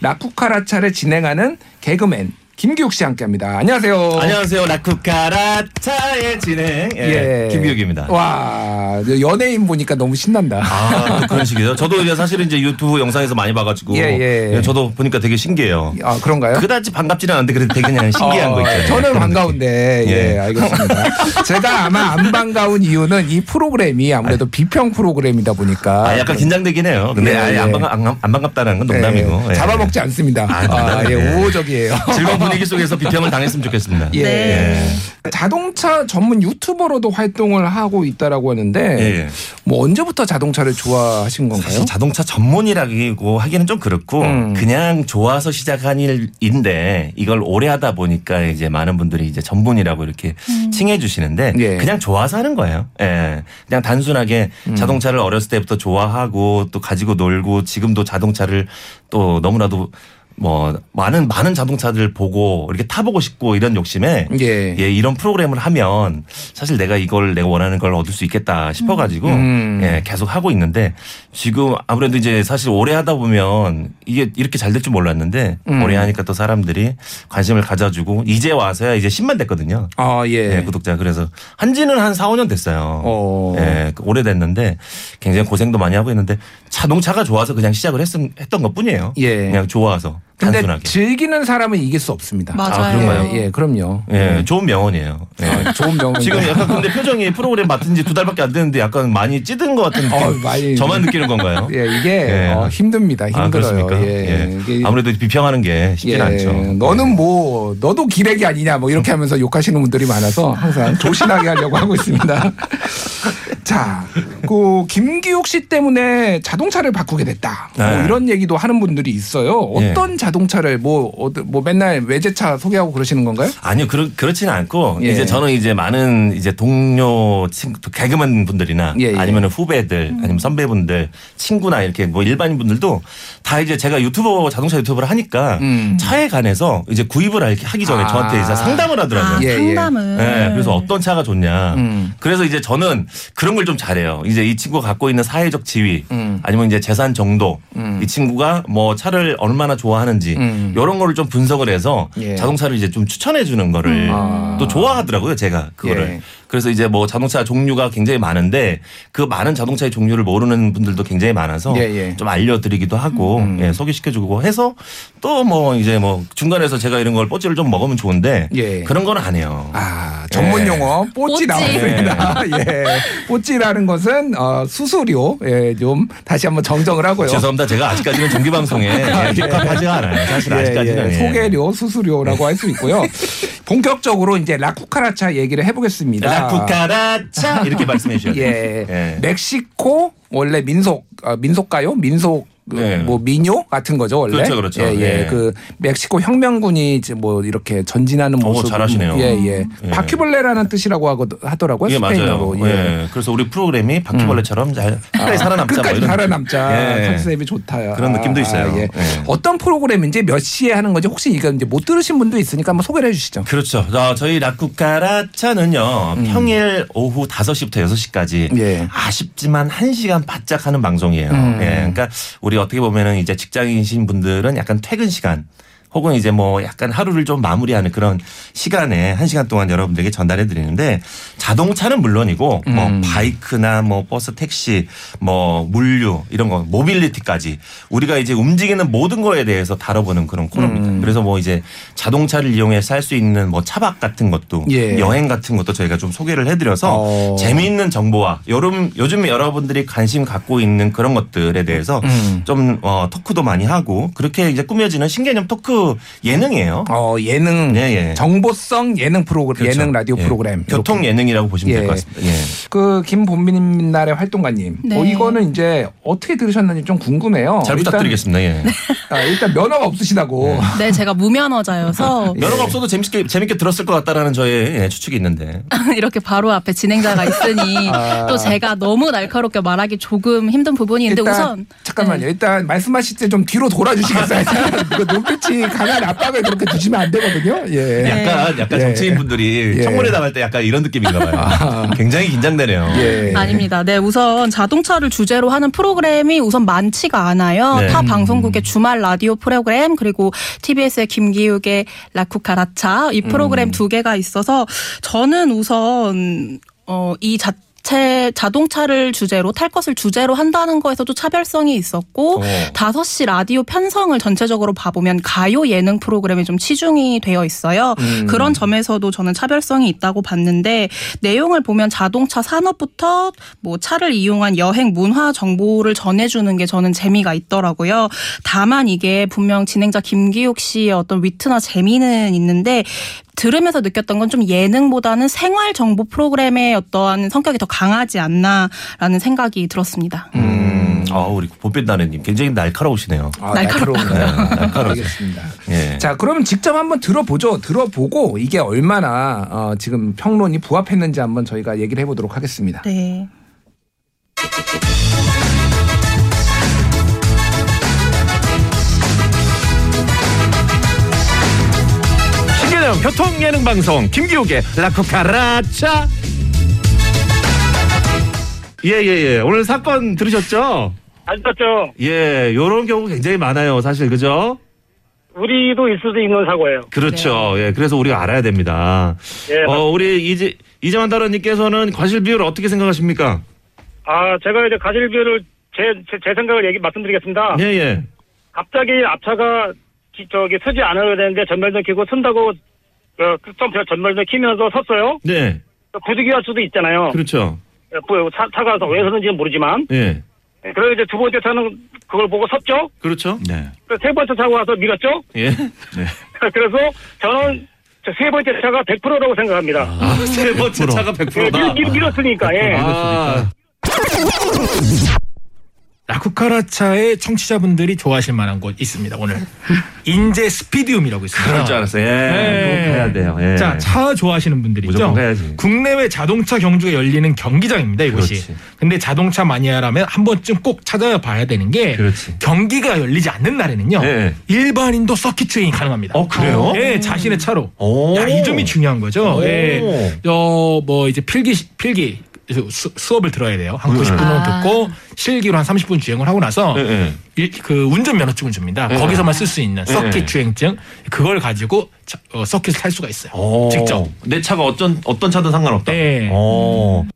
라쿠카라차를 진행하는 개그맨 김기욱 씨 함께합니다. 안녕하세요. 안녕하세요. 라쿠카라차의 진행 예, 김기욱입니다. 와 연예인 보니까 너무 신난다. 아, 또 그런 식이죠. 저도 이제 사실은 이제 유튜브 영상에서 많이 봐가지고 예, 예. 저도 보니까 되게 신기해요. 아 그런가요? 그다지 반갑지는 않은데 그래도 되게 그냥 신기한 어, 거 있잖아요. 저는 반가운데 예, 예. 알겠습니다. 제가 아마 안 반가운 이유는 이 프로그램이 아무래도 비평 프로그램이다 보니까 아, 약간 긴장되긴 해요. 근데 예, 예. 안, 반갑, 안, 안 반갑다는 건 농담이고. 예, 예. 잡아먹지 않습니다. 아, 아. 예, 우호적이에요. *laughs* 즐거운 분위기 속에서 비평을 당했으면 좋겠습니다. 예. 예. 자동차 전문 유튜버로도 활동을 하고 있다라고 하는데 예. 뭐 언제부터 자동차를 좋아하신 건가요? 사실 자동차 전문이라고 하기는 좀 그렇고 음. 그냥 좋아서 시작한 일인데 이걸 오래 하다 보니까 이제 많은 분들이 이제 전문이라고 이렇게 칭해 주시는데 예. 그냥 좋아서 하는 거예요. 예. 그냥 단순하게 음. 자동차를 어렸을 때부터 좋아하고 또 가지고 놀고 지금도 자동차를 또 너무나도 뭐 많은 많은 자동차들 보고 이렇게 타보고 싶고 이런 욕심에 예. 예, 이런 프로그램을 하면 사실 내가 이걸 내가 원하는 걸 얻을 수 있겠다 싶어가지고 음. 예, 계속 하고 있는데 지금 아무래도 이제 사실 오래 하다 보면 이게 이렇게 잘 될 줄 몰랐는데 음. 오래 하니까 또 사람들이 관심을 가져주고 이제 와서야 이제 10만 됐거든요. 아 예. 예, 구독자 그래서 한지는 한 4, 5년 됐어요. 어. 예, 오래됐는데 굉장히 고생도 많이 하고 있는데 자동차가 좋아서 그냥 시작을 했, 했던 것 뿐이에요. 예. 그냥 좋아서 근데 단순하게. 즐기는 사람은 이길 수 없습니다. 맞아요. 아, 그런가요? 예, 예, 그럼요. 예, 좋은 명언이에요. 예. 아, 좋은 명언. 지금 약간 근데 표정이 프로그램 맡은 지 두 달밖에 안 됐는데 약간 많이 찌든 것 같은 느낌. 어, 많이. 저만 느끼는 건가요? *laughs* 예, 이게 예. 어, 힘듭니다. 아, 힘들어요. 그렇습니까? 예. 예. 이게 아무래도 비평하는 게 쉽진 예, 않죠. 너는 뭐 너도 기레기 아니냐 뭐 이렇게 하면서 욕하시는 분들이 많아서 항상 조신하게 하려고 하고 있습니다. *laughs* 자, 그 김기욱 씨 때문에 자동차를 바꾸게 됐다. 뭐 네. 이런 얘기도 하는 분들이 있어요. 어떤 자동차를 뭐, 어디- 뭐 맨날 외제차 소개하고 그러시는 건가요? 아니요, 그렇, 그렇지는 않고, 예. 이제 저는 이제 많은 이제 동료, 친구, 개그맨 분들이나 예, 예. 아니면 후배들, 아니면 선배분들, 친구나 이렇게 뭐 일반인 분들도 다 이제 제가 유튜버, 자동차 유튜버를 하니까 음. 차에 관해서 이제 구입을 하기 전에 아. 저한테 이제 상담을 하더라고요. 아, 예, 예. 상담을. 네, 그래서 어떤 차가 좋냐. 음. 그래서 이제 저는 그런 걸 좀 잘해요. 이제 이 친구가 갖고 있는 사회적 지위, 음. 아니면 이제 재산 정도, 음. 이 친구가 뭐 차를 얼마나 좋아하는지 음. 이런 거를 좀 분석을 해서 예. 자동차를 이제 좀 추천해 주는 거를 아. 또 좋아하더라고요, 제가 그거를. 예. 그래서 이제 뭐 자동차 종류가 굉장히 많은데 그 많은 자동차의 종류를 모르는 분들도 굉장히 많아서 예, 예. 좀 알려드리기도 하고 음. 예, 소개시켜주고 해서 또 뭐 이제 뭐 중간에서 제가 이런 걸 뽀찌를 좀 먹으면 좋은데 예. 그런 건 안 해요. 아, 전문 예. 용어 뽀찌 뽀찌. 나왔습니다. *laughs* 예. 뽀찌라는 것은 어, 수수료. 예, 좀 다시 한번 정정을 하고요. 죄송합니다. 제가 아직까지는 정기 방송에 *laughs* 예, 적합하지가 않아요. 사실 예, 아직까지는 예. 예. 소개료, 수수료라고 할 수 있고요. *laughs* 본격적으로 이제 라쿠카라차 얘기를 해보겠습니다. 라쿠카라차 이렇게 말씀해 주셔야 돼요. *laughs* 예. 예. 멕시코 원래 민속 아, 민속가요? 민속 그 네. 뭐 민요 같은 거죠 원래. 그렇죠, 그렇죠. 예, 예. 예. 그 멕시코 혁명군이 이제 뭐 이렇게 전진하는 오, 모습. 잘하시네요. 예, 예. 예. 바퀴벌레라는 뜻이라고 하고 하더라고요. 예, 맞아요. 스페인어로. 예. 그래서 우리 프로그램이 바퀴벌레처럼 잘 끝까지 살아남자. 뭐 끝까지 이런 살아남자 예. 컨셉이 좋다. 그런 느낌도 있어요. 예. 예. 어떤 프로그램인지 몇 시에 하는 건지 혹시 이거 이제 못 들으신 분도 있으니까 한번 소개를 해주시죠. 그렇죠. 어, 저희 라쿠카라차는요, 평일 오후 5 시부터 6 시까지 음. 예. 아쉽지만 1 시간 바짝 하는 방송이에요. 음. 예. 그러니까 우리 어떻게 보면은 이제 직장인이신 분들은 약간 퇴근 시간 혹은 이제 뭐 약간 하루를 좀 마무리하는 그런 시간에 한 시간 동안 여러분들에게 전달해 드리는데 자동차는 물론이고 뭐 음. 바이크나 뭐 버스 택시 뭐 물류 이런 거 모빌리티까지 우리가 이제 움직이는 모든 거에 대해서 다뤄보는 그런 코너입니다. 음. 그래서 뭐 이제 자동차를 이용해서 할 수 있는 뭐 차박 같은 것도 예. 여행 같은 것도 저희가 좀 소개를 해드려서 어. 재미있는 정보와 요즘 요즘 여러분들이 관심 갖고 있는 그런 것들에 대해서 음. 좀 어, 토크도 많이 하고 그렇게 이제 꾸며지는 신개념 토크 예능이에요. 어 예능 예, 예. 정보성 예능 프로그램 그렇죠. 예능 라디오 예. 프로그램 교통 이렇게. 예능이라고 보시면 될 예. 것 같습니다. 예. 그 김본빈 날의 활동가님. 네. 어, 이거는 이제 어떻게 들으셨는지 좀 궁금해요. 잘 일단- 부탁드리겠습니다. 예. *laughs* 아, 일단 면허가 없으시다고. 네, 제가 무면허자여서 *laughs* 면허가 없어도 재밌게 재밌게 들었을 것 같다라는 저의 예, 추측이 있는데. *laughs* 이렇게 바로 앞에 진행자가 있으니 아. 또 제가 너무 날카롭게 말하기 조금 힘든 부분이 있는데 일단 우선 잠깐만요. 네. 일단 말씀하실 때 좀 뒤로 돌아주시겠어요? 그 눈빛이 강한 압박을 그렇게 주시면 안 되거든요. 예. 약간 약간 예. 정치인 분들이 예. 청문회 나갈 때 약간 이런 느낌인가 봐요. *laughs* 굉장히 긴장되네요. 예. 아닙니다. 네, 우선 자동차를 주제로 하는 프로그램이 우선 많지가 않아요. 네. 타 방송국의 주말 라디오 프로그램 그리고 TBS의 김기욱의 라쿠카라차 이 프로그램 두 개가 있어서 저는 우선 어, 이 자, 체 자동차를 주제로 탈 것을 주제로 한다는 거에서도 차별성이 있었고 어. 다섯 시 라디오 편성을 전체적으로 봐보면 가요 예능 프로그램에 좀 치중이 되어 있어요. 음. 그런 점에서도 저는 차별성이 있다고 봤는데 내용을 보면 자동차 산업부터 뭐 차를 이용한 여행 문화 정보를 전해주는 게 저는 재미가 있더라고요. 다만 이게 분명 진행자 김기욱 씨의 어떤 위트나 재미는 있는데 들으면서 느꼈던 건 좀 예능보다는 생활 정보 프로그램의 어떠한 성격이 더 강하지 않나라는 생각이 들었습니다. 음, 아 우리 보빛나래님 굉장히 날카로우시네요. 아, 날카롭군요. 날카로워요. 날카로우세요. 알겠습니다. 예. 자, 그러면 직접 한번 들어보죠. 들어보고 이게 얼마나 어, 지금 평론이 부합했는지 한번 저희가 얘기를 해보도록 하겠습니다. 네. 신개념 교통 예능 방송 김기욱의 라쿠카라차. 예예 예 오늘 사건 들으셨죠? 안 떴죠. 예 요런 경우 굉장히 많아요 사실 그죠? 우리도 있을 수 있는 사고예요. 그렇죠. 예 그래서 우리가 알아야 됩니다. 예. 어 우리 이제 이재만 다라님께서는 과실 비율 어떻게 생각하십니까? 아, 제가 이제 가실비를 제, 제, 제 생각을 얘기 말씀드리겠습니다. 예 예. 갑자기 앞차가 기- 저기 서지 않아야 되는데 전멸등 켜고 쓴다고 어, 좀 전멸등 키면서 섰어요. 네 부득이 할 수도 있잖아요. 그렇죠. 예, 뭐 차, 차가 왜 섰는지는 모르지만. 예 예, 그래서 이제 두 번째 차는 그걸 보고 섰죠. 그렇죠. 네. *laughs* 세 번째 차가 와서 밀었죠. 예. 그래서 저는 저세 번째 차가 100%라고 생각합니다. 아, 세 번째 차가 예, 100%다. 밀, 밀, 밀었으니까. 예. 아, 라쿠카라차의 청취자분들이 좋아하실 만한 곳 있습니다. 오늘 *laughs* 인제 스피디움이라고 있습니다. 그럴 줄 알았어요. 예. 네. 꼭 가야 돼요. 예. 자, 차 좋아하시는 분들이죠. 무조건 가야지. 국내외 자동차 경주가 열리는 경기장입니다, 이곳이. 그렇지. 근데 자동차 마니아라면 한 번쯤 꼭 찾아봐야 되는 게 그렇지. 경기가 열리지 않는 날에는요. 네. 일반인도 서킷 주행이 가능합니다. 어, 그래요? 예, 자신의 차로. 오. 야, 이 점이 중요한 거죠. 오. 예. 어, 뭐 이제 필기 필기 수, 수업을 들어야 돼요. 한 90분 정도 아. 듣고 실기로 한 30분 주행을 하고 나서 네, 네. 일- 그 운전 면허증을 줍니다. 네. 거기서만 쓸 수 있는 서킷 네. 주행증 그걸 가지고 차- 어, 서킷을 탈 수가 있어요. 오. 직접. 내 차가 어떤 어떤 차든 상관없다. 네. 오.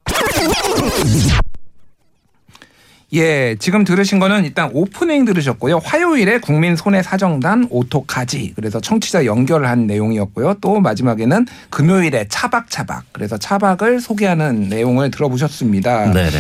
예, 지금 들으신 거는 일단 오프닝 들으셨고요. 화요일에 국민 손해 사정단 오토카지 그래서 청취자 연결한 내용이었고요. 또 마지막에는 금요일에 차박차박 그래서 차박을 소개하는 내용을 들어보셨습니다. 네네.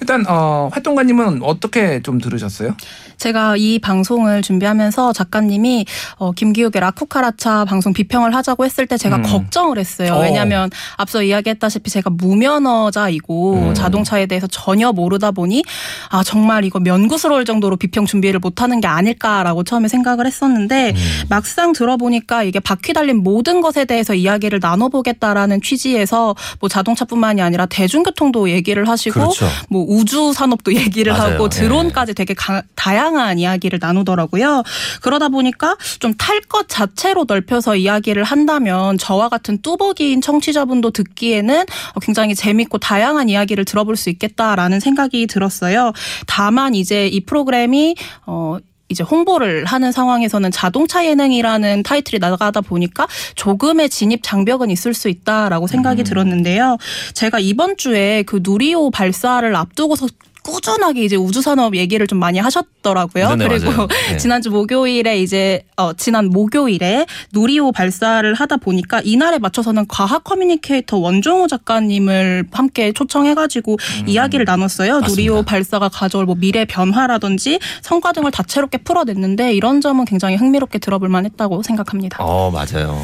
일단 어, 활동가님은 어떻게 좀 들으셨어요? 제가 이 방송을 준비하면서 작가님이 어, 김기욱의 라쿠카라차 방송 비평을 하자고 했을 때 제가 음. 걱정을 했어요. 어. 왜냐하면 앞서 이야기했다시피 제가 무면허자이고 음. 자동차에 대해서 전혀 모르다 보니 아 정말 이거 면구스러울 정도로 비평 준비를 못하는 게 아닐까라고 처음에 생각을 했었는데 음. 막상 들어보니까 이게 바퀴 달린 모든 것에 대해서 이야기를 나눠보겠다라는 취지에서 뭐 자동차뿐만이 아니라 대중교통도 얘기를 하시고 그렇죠. 뭐 우주 산업도 *laughs* 얘기를 맞아요. 하고 예. 드론까지 되게 가- 다양한 이야기를 나누더라고요. 그러다 보니까 좀 탈 것 자체로 넓혀서 이야기를 한다면 저와 같은 뚜벅이인 청취자분도 듣기에는 어, 굉장히 재밌고 다양한 이야기를 들어볼 수 있겠다라는 생각이 들었어요. 다만 이제 이 프로그램이 어 이제 홍보를 하는 상황에서는 자동차 예능이라는 타이틀이 나가다 보니까 조금의 진입 장벽은 있을 수 있다라고 생각이 들었는데요. 제가 이번 주에 그 누리호 발사를 앞두고서 꾸준하게 이제 우주산업 얘기를 좀 많이 하셨더라고요. 네네, 그리고 맞아요. *laughs* 네. 지난주 목요일에 이제 어 지난 목요일에 누리호 발사를 하다 보니까 이날에 맞춰서는 과학 커뮤니케이터 원종호 작가님을 함께 초청해가지고 이야기를 나눴어요. 음. 맞습니다. 누리호 발사가 가져올 뭐 미래 변화라든지 성과 등을 다채롭게 풀어냈는데 이런 점은 굉장히 흥미롭게 들어볼 만했다고 생각합니다. 어 맞아요.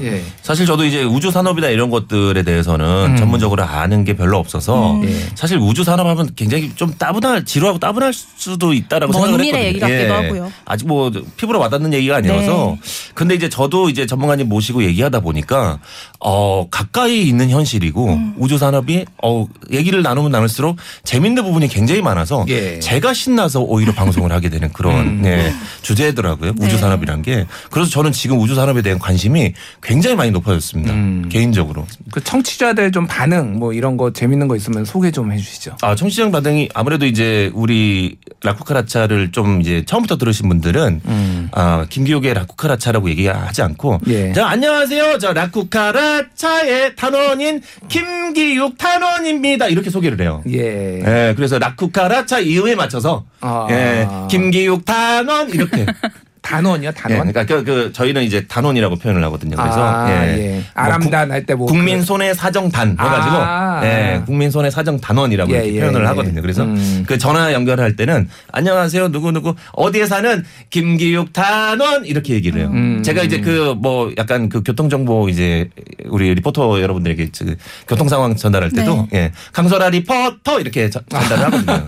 예. 사실 저도 이제 우주 산업이나 이런 것들에 대해서는 음. 전문적으로 아는 게 별로 없어서 음. 예. 사실 우주 산업 하면 굉장히 좀 따분할 지루하고 따분할 수도 있다라고 먼 생각을 미래 했거든요. 얘기 같기도 하고요. 아직 뭐 피부로 와닿는 얘기가 아니어서 근데 이제 저도 이제 전문가님 모시고 얘기하다 보니까 어 가까이 있는 현실이고 음. 우주 산업이 어 얘기를 나누면 나눌수록 재밌는 부분이 굉장히 많아서 예. 제가 신나서 오히려 방송을 하게 되는 그런 음. 네, 주제더라고요. 네. 우주 산업이란 게. 그래서 저는 지금 우주 산업에 대한 관심이 굉장히 많이 높아졌습니다. 음. 개인적으로. 그 청취자들 좀 반응 뭐 이런 거 재밌는 거 있으면 소개 좀 해주시죠. 아, 청취자 반응이 아무래도 이제 우리 라쿠카라차를 좀 이제 처음부터 들으신 분들은 음. 아, 김기욱의 라쿠카라차라고 얘기하지 않고 예. 자, 안녕하세요. 저 라쿠카라차의 단원인 김기욱 단원입니다. 이렇게 소개를 해요. 예. 예, 그래서 라쿠카라차 이음에 맞춰서 아. 예, 김기욱 단원 이렇게 *laughs* 단원이요, 예, 단원. 그러니까 그, 그 저희는 이제 단원이라고 표현을 하거든요. 그래서 아, 예. 예. 뭐 아람단 할때 뭐. 국민 그- 손해 사정단 해가지고 아. 예, 국민 손해 사정 단원이라고 예, 이렇게 예, 표현을 예. 하거든요. 그래서 음. 그 전화 연결할 때는 안녕하세요 누구 누구 어디에 사는 김기욱 단원 이렇게 얘기를 해요. 음. 제가 이제 그 뭐 약간 그 교통 정보 이제 우리 리포터 여러분들에게 그 교통 상황 전달할 때도 예 강설아 리포터 이렇게 전- *laughs* 전달을 하거든요.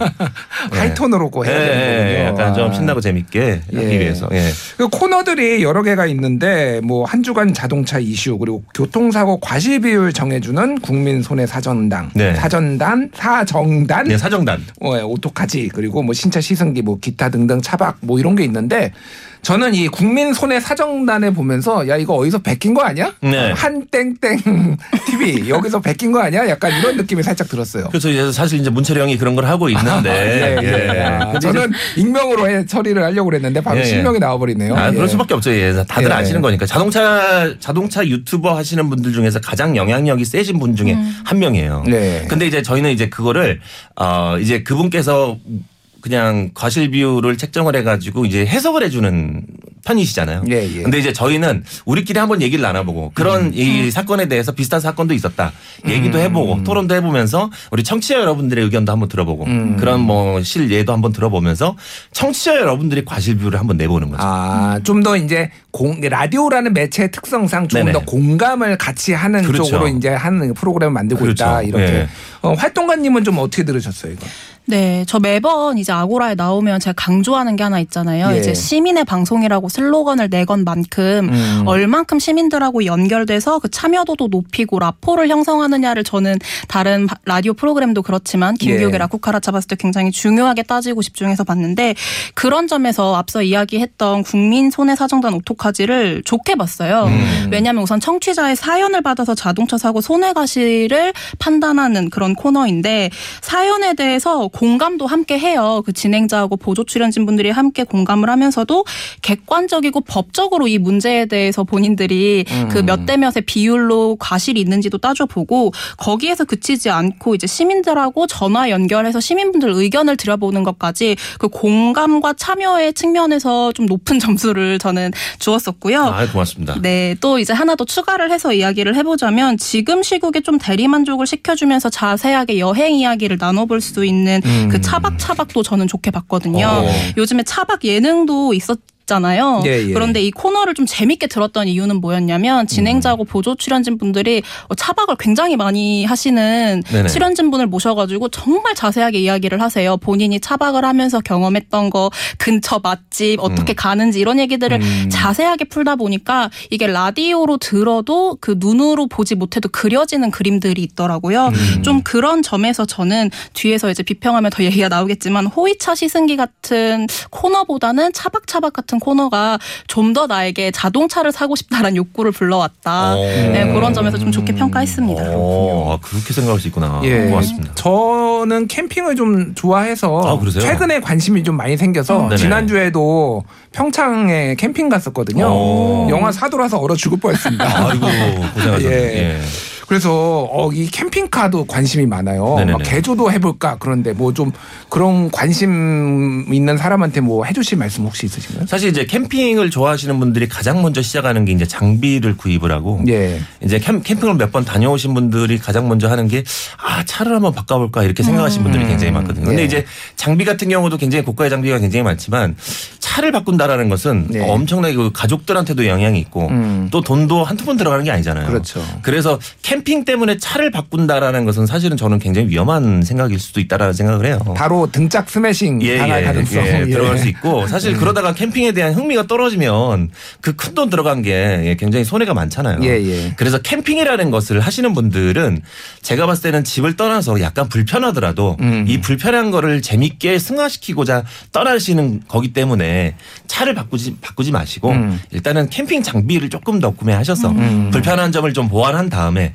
예. 하이톤으로 고 예, 해야 예, 되는 예, 거군요. 약간 좀 아. 신나고 재밌게 하기 예. 위해서. 예. 그 코너들이 여러 개가 있는데 뭐 한 주간 자동차 이슈 그리고 교통사고 과실 비율 정해주는 국민 손해 사전당, 네. 사전단, 사정단, 네, 사정단. 어, 예, 오토카지 그리고 뭐 신차 시승기 뭐 기타 등등 차박 뭐 이런 게 있는데 저는 이 국민 손해 사정단에 보면서 야 이거 어디서 베낀 거 아니야? 네. 한 땡땡 TV *laughs* 여기서 베낀 거 아니야? 약간 이런 느낌이 살짝 들었어요. 그래서 이제 사실 이제 문철이 형이 그런 걸 하고 있는데. *laughs* 예, 예. 아, 저는 익명으로 해, 처리를 하려고 그랬는데 바로 예, 예. 실명이 나와버리네요. 아, 예. 그럴 수밖에 없죠. 예. 다들 예. 아시는 거니까. 자동차, 자동차 유튜버 하시는 분들 중에서 가장 영향력이 세신 분 중에 한 명이에요. 네. 근데 이제 저희는 이제 그거를, 어, 이제 그분께서 그냥 과실 비율을 책정을 해가지고 이제 해석을 해주는 편이시잖아요. 예, 예. 근데 이제 저희는 우리끼리 한번 얘기를 나눠보고 그런 이 사건에 대해서 비슷한 사건도 있었다. 얘기도 해보고 토론도 해보면서 우리 청취자 여러분들의 의견도 한번 들어보고 음. 그런 뭐 실예도 한번 들어보면서 청취자 여러분들이 과실 비율을 한번 내보는 거죠. 아, 좀 더 이제 공, 라디오라는 매체의 특성상 조금 네네. 더 공감을 같이 하는 그렇죠. 쪽으로 이제 하는 프로그램을 만들고 그렇죠. 있다. 이렇게. 예. 어, 활동가님은 좀 어떻게 들으셨어요, 이거? 네, 저 매번 이제 아고라에 나오면 제가 강조하는 게 하나 있잖아요. 예. 이제 시민의 방송이라고 슬로건을 내건 만큼 음. 얼만큼 시민들하고 연결돼서 그 참여도도 높이고 라포를 형성하느냐를 저는 다른 바- 라디오 프로그램도 그렇지만 김기욱의 예. 라쿠카라차 봤을 때 굉장히 중요하게 따지고 집중해서 봤는데 그런 점에서 앞서 이야기했던 국민 손해 사정단 오토카지를 좋게 봤어요. 음. 왜냐하면 우선 청취자의 사연을 받아서 자동차 사고 손해 가시를 판단하는 그런 코너인데 사연에 대해서 공감도 함께 해요. 그 진행자하고 보조 출연진 분들이 함께 공감을 하면서도 객관적이고 법적으로 이 문제에 대해서 본인들이 음. 그몇 대 몇의 비율로 과실이 있는지도 따져보고 거기에서 그치지 않고 이제 시민들하고 전화 연결해서 시민분들 의견을 들여보는 것까지 그 공감과 참여의 측면에서 좀 높은 *laughs* 점수를 저는 주었었고요. 아, 고맙습니다. 네, 또 이제 하나 더 추가를 해서 이야기를 해보자면 지금 시국에 좀 대리만족을 시켜주면서 자세하게 여행 이야기를 나눠볼 수 있는 음. 그 차박 차박도 저는 좋게 봤거든요. 어. 요즘에 차박 예능도 있었 잖아요. 예, 예. 그런데 이 코너를 좀 재밌게 들었던 이유는 뭐였냐면 진행자하고 음. 보조 출연진 분들이 어, 차박을 굉장히 많이 하시는 네네. 출연진 분을 모셔가지고 정말 자세하게 이야기를 하세요. 본인이 차박을 하면서 경험했던 거, 근처 맛집 어떻게 음. 가는지 이런 얘기들을 자세하게 풀다 보니까 이게 라디오로 들어도 그 눈으로 보지 못해도 그려지는 그림들이 있더라고요. 음. 좀 그런 점에서 저는 뒤에서 이제 비평하면 더 얘기가 나오겠지만 호위차 시승기 같은 코너보다는 차박차박 같은 코너가 좀 더 나에게 자동차를 사고 싶다라는 욕구를 불러왔다. 어. 네, 그런 점에서 좀 좋게 평가했습니다. 어, 아, 그렇게 생각할 수 있구나. 예. 고맙습니다. 저는 캠핑을 좀 좋아해서 아, 그러세요? 최근에 관심이 좀 많이 생겨서 네네. 지난주에도 평창에 캠핑 갔었거든요. 오. 영화 사도라서 얼어 죽을 뻔했습니다. 아이고, 고생하셨네. *laughs* 예. 예. 그래서 어, 이 캠핑카도 관심이 많아요. 네네네. 막 개조도 해볼까 그런데 뭐 좀 그런 관심 있는 사람한테 뭐 해주실 말씀 혹시 있으신가요? 사실 이제 캠핑을 좋아하시는 분들이 가장 먼저 시작하는 게 이제 장비를 구입을 하고 예. 이제 캠, 캠핑을 몇 번 다녀오신 분들이 가장 먼저 하는 게 아, 차를 한번 바꿔볼까 이렇게 생각하시는 분들이 굉장히 많거든요. 근데 예. 이제 장비 같은 경우도 굉장히 고가의 장비가 굉장히 많지만 차를 바꾼다라는 것은 네. 엄청나게 그 가족들한테도 영향이 있고 음. 또 돈도 한두 번 들어가는 게 아니잖아요. 그렇죠. 그래서 캠핑 때문에 차를 바꾼다라는 것은 사실은 저는 굉장히 위험한 생각일 수도 있다라는 생각을 해요. 바로 등짝 스매싱 예, 당할 예, 가능성 예, 예. 들어갈 수 있고 *laughs* 사실 그러다가 캠핑에 대한 흥미가 떨어지면 그 큰 돈 들어간 게 예, 굉장히 손해가 많잖아요. 예, 예. 그래서 캠핑이라는 것을 하시는 분들은 제가 봤을 때는 집을 떠나서 약간 불편하더라도 음. 이 불편한 거를 재밌게 승화시키고자 떠나시는 거기 때문에 차를 바꾸지 바꾸지 마시고 음. 일단은 캠핑 장비를 조금 더 구매하셔서 음. 불편한 점을 좀 보완한 다음에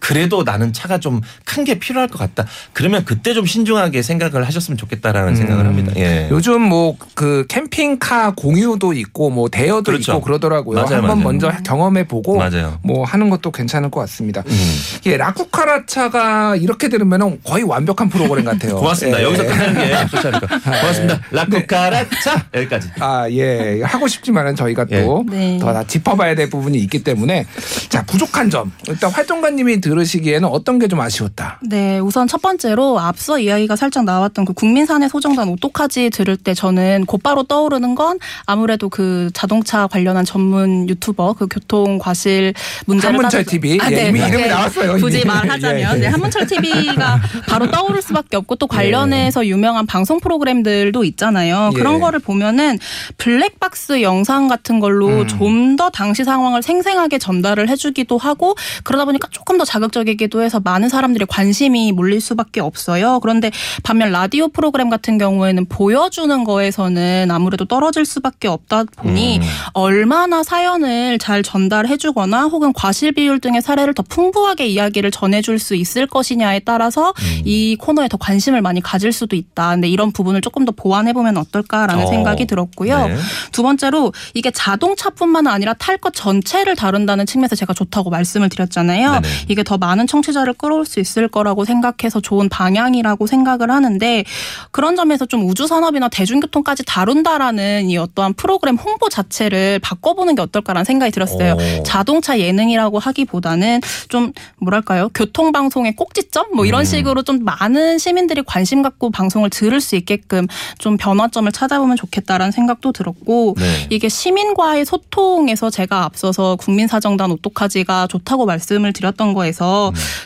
그래도 나는 차가 좀 큰 게 필요할 것 같다. 그러면 그때 좀 신중하게 생각을 하셨으면 좋겠다라는 생각을 합니다. 예. 음. 요즘 뭐 그 캠핑카 공유도 있고 뭐 대여도 그렇죠. 있고 그러더라고요. 맞아요, 한번 맞아요. 먼저 경험해 보고. 뭐 하는 것도 괜찮을 것 같습니다. 음. 예, 라쿠카라 차가 이렇게 들으면 거의 완벽한 프로그램 같아요. *laughs* 고맙습니다. 예. 여기서 끝나는 게 좋지 않을까. 고맙습니다. 라쿠카라차 여기까지. 아, 예. 하고 싶지만은 저희가 예. 또 네. 더다 짚어봐야 될 부분이 있기 때문에 자, 부족한 점. 일단 활동가님이 들으시기에는 어떤 게 좀 아쉬웠다. 네, 우선 첫 번째로 앞서 이야기가 살짝 나왔던 그 국민사내 소정단 오토카지 들을 때 저는 곧바로 떠오르는 건 아무래도 그 자동차 관련한 전문 유튜버 그 교통 과실 문제를 한문철 TV. 아, 예, 네, 이미 네. 이름이 나왔어요, 이미. 굳이 말하자면 예, 예. 네, 한문철 TV가 바로 떠오를 수밖에 없고 또 관련해서 유명한 방송 프로그램들도 있잖아요. 예. 그런 거를 보면은 블랙박스 영상 같은 걸로 음. 좀더 당시 상황을 생생하게 전달을 해주기도 하고 그러다 보니까 조금 더 자 극적이기도 해서 많은 사람들의 관심이 몰릴 수밖에 없어요. 그런데 반면 라디오 프로그램 같은 경우에는 보여주는 거에서는 아무래도 떨어질 수밖에 없다 보니 음. 얼마나 사연을 잘 전달해주거나 혹은 과실 비율 등의 사례를 더 풍부하게 이야기를 전해줄 수 있을 것이냐에 따라서 음. 이 코너에 더 관심을 많이 가질 수도 있다. 근데 이런 부분을 조금 더 보완해보면 어떨까라는 어. 생각이 들었고요. 네. 두 번째로 이게 자동차뿐만 아니라 탈 것 전체를 다룬다는 측면에서 제가 좋다고 말씀을 드렸잖아요. 네네. 이게 더 많은 청취자를 끌어올 수 있을 거라고 생각해서 좋은 방향이라고 생각을 하는데 그런 점에서 좀 우주 산업이나 대중교통까지 다룬다라는 이 어떠한 프로그램 홍보 자체를 바꿔보는 게 어떨까라는 생각이 들었어요. 오. 자동차 예능이라고 하기보다는 좀 뭐랄까요 교통 방송의 꼭지점 뭐 이런 음. 식으로 좀 많은 시민들이 관심 갖고 방송을 들을 수 있게끔 좀 변화점을 찾아보면 좋겠다라는 생각도 들었고 네. 이게 시민과의 소통에서 제가 앞서서 국민사정단 오토카지가 좋다고 말씀을 드렸던 거에서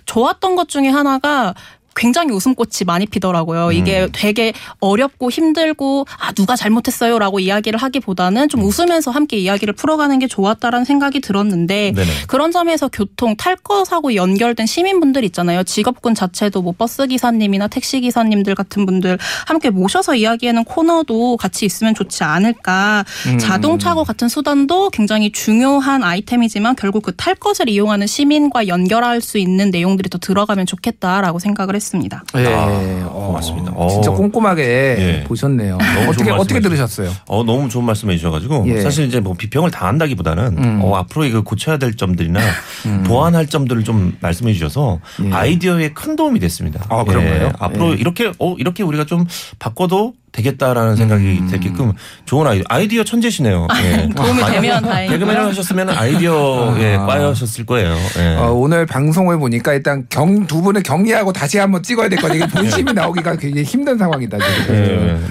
좋았던 것 중에 하나가 굉장히 웃음꽃이 많이 피더라고요. 이게 되게 어렵고 힘들고 아 누가 잘못했어요라고 이야기를 하기보다는 좀 웃으면서 함께 이야기를 풀어가는 게 좋았다라는 생각이 들었는데 네네. 그런 점에서 교통 탈거 사고 연결된 시민분들 있잖아요. 직업군 자체도 뭐 버스 기사님이나 택시 기사님들 같은 분들 함께 모셔서 이야기하는 코너도 같이 있으면 좋지 않을까. 음. 자동차고 같은 수단도 굉장히 중요한 아이템이지만 결국 그 탈 것을 이용하는 시민과 연결할 수 있는 내용들이 더 들어가면 좋겠다라고 생각을 했습니다. 했습니다. 예. 아, 어, 고맙습니다. 진짜 어. 꼼꼼하게 예. 보셨네요. 어떻게 어떻게. 들으셨어요? 어 너무 좋은 말씀해 주셔가지고 예. 사실 이제 뭐 비평을 다 한다기보다는 음. 어, 앞으로 이거 고쳐야 될 점들이나 *laughs* 보완할 점들을 좀 말씀해 주셔서 예. 아이디어에 큰 도움이 됐습니다. 아, 그런가요? 예. 앞으로 예. 이렇게 어 이렇게 우리가 좀 바꿔도 되겠다라는 생각이 음. 들게끔 좋은 아이디어, 아이디어 천재시네요. 예. 도움이 많이 되면 다행이고요. 개그맨을 하셨으면 아이디어 예, 과였었을 거예요. 예. 어, 오늘 방송을 보니까 일단 경 두 분을 격리하고 다시 한번 찍어야 될 거예요. 이게 *laughs* 본심이 나오기가 굉장히 힘든 상황이다 지금.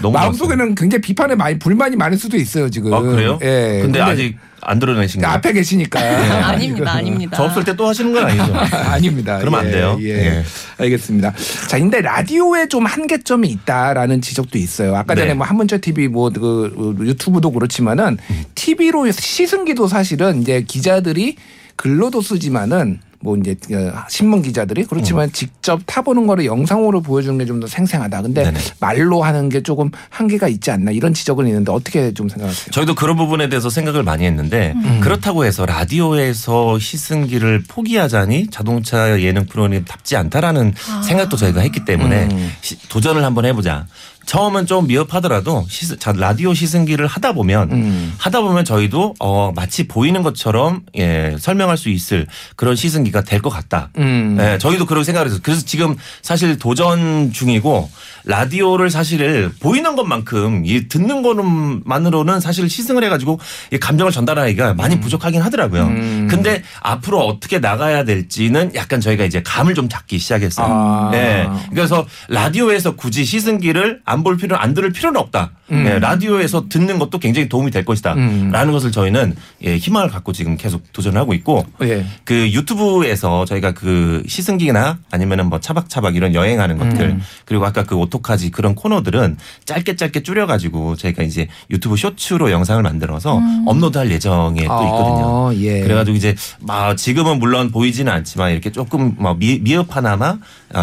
예, 마음속에는 굉장히 비판에 많이 불만이 많을 수도 있어요 지금. 아 그래요? 예. 근데, 아직 안 드러내신 거예요? 앞에 계시니까. *laughs* 아닙니다, 아닙니다. 저 없을 때 또 하시는 건 아니죠? *laughs* 아닙니다. 그러면 안 예, 돼요. 예. 예. 알겠습니다. 자, 근데 라디오에 좀 한계점이 있다라는 지적도 있어요. 아까 전에 네. 뭐 한문철 TV 뭐그 유튜브도 그렇지만은 TV로 시승기도 사실은 이제 기자들이 글로도 쓰지만은 뭐 이제 그 신문 기자들이 그렇지만 직접 타보는 거를 영상으로 보여주는 게 좀 더 생생하다. 근데 네네. 말로 하는 게 조금 한계가 있지 않나 이런 지적은 있는데 어떻게 좀 생각하세요? 저희도 그런 부분에 대해서 생각을 많이 했는데 그렇다고 해서 라디오에서 시승기를 포기하자니 자동차 예능 프로그램답지 않다라는 생각도 저희가 했기 때문에 음. 시- 도전을 한번 해보자. 처음은 좀 미흡하더라도 시스- 자, 라디오 시승기를 하다 보면 음. 하다 보면 저희도 어, 마치 보이는 것처럼 예, 설명할 수 있을 그런 시승기가 될 것 같다. 음. 네, 저희도 그렇게 생각을 했어요. 그래서 지금 사실 도전 중이고 라디오를 사실 보이는 것만큼 이 듣는 거는만으로는 사실 시승을 해가지고 이 감정을 전달하기가 많이 부족하긴 하더라고요. 음. 근데 앞으로 어떻게 나가야 될지는 약간 저희가 이제 감을 좀 잡기 시작했어요. 아. 네. 그래서 라디오에서 굳이 시승기를 안 볼 필요, 안 들을 필요는 없다. 음. 네, 라디오에서 듣는 것도 굉장히 도움이 될 것이다. 음. 라는 것을 저희는 예, 희망을 갖고 지금 계속 도전하고 있고 예. 그 유튜브에서 저희가 그 시승기나 아니면은 뭐 차박차박 이런 여행하는 것들 음. 그리고 아까 그 오토카지 그런 코너들은 짧게 짧게 줄여가지고 저희가 이제 유튜브 쇼츠로 영상을 만들어서 업로드할 예정에 또 있거든요. 아, 예. 그래가지고 이제 막 지금은 물론 보이지는 않지만 이렇게 조금 막 미, 미흡하나마 아,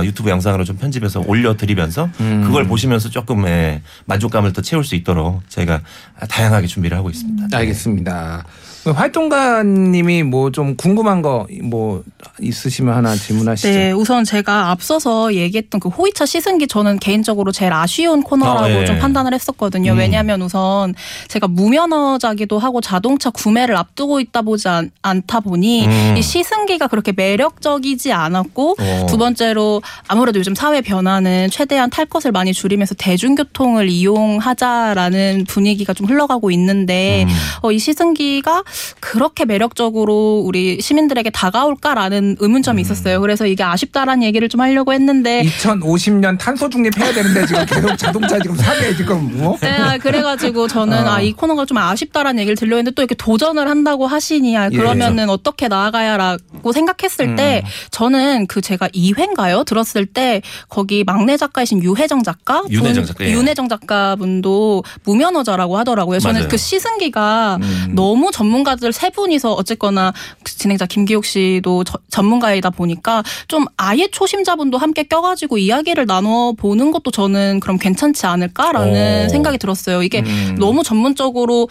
유튜브 영상으로 좀 편집해서 올려드리면서 음. 그걸 보시면서 조금 예, 만족감을 더 채울 수 있도록 저희가 다양하게 준비를 하고 있습니다. 알겠습니다. 활동가님이 뭐 좀 궁금한 거 뭐 있으시면 하나 질문하시죠. 네, 우선 제가 앞서서 얘기했던 그 호위차 시승기 저는 개인적으로 제일 아쉬운 코너라고 아, 예. 좀 판단을 했었거든요. 음. 왜냐하면 우선 제가 무면허자기도 하고 자동차 구매를 앞두고 있다 보지 않, 않다 보니 음. 이 시승기가 그렇게 매력적이지 않았고 어. 두 번째로 아무래도 요즘 사회 변화는 최대한 탈 것을 많이 줄이면서 대중교통을 이용하자라는 분위기가 좀 흘러가고 있는데 음. 어, 이 시승기가 그렇게 매력적으로 우리 시민들에게 다가올까라는 의문점이 있었어요. 그래서 이게 아쉽다라는 얘기를 좀 하려고 했는데 2050년 탄소 중립해야 되는데 지금 계속 자동차 지금 사게 지금 뭐? 네, 아, 그래가지고 저는 어. 아, 이 코너가 좀 아쉽다라는 얘기를 들려 했는데 또 이렇게 도전을 한다고 하시니 아, 예. 그러면은 어떻게 나아가야라고 생각했을 때 음. 저는 그 제가 2회인가요? 들었을 때 거기 막내 작가이신 유혜정 작가? 분- 윤혜정 작가, 예. 윤혜정 작가분도 무면허자라고 하더라고요. 저는 맞아요. 그 시승기가 음. 너무 전문 가들 세 분이서 어쨌거나 그 진행자 김기욱 씨도 저- 전문가이다 보니까 좀 아예 초심자분도 함께 껴가지고 이야기를 나눠 보는 것도 저는 그럼 괜찮지 않을까라는 오. 생각이 들었어요. 이게 음. 너무 전문적으로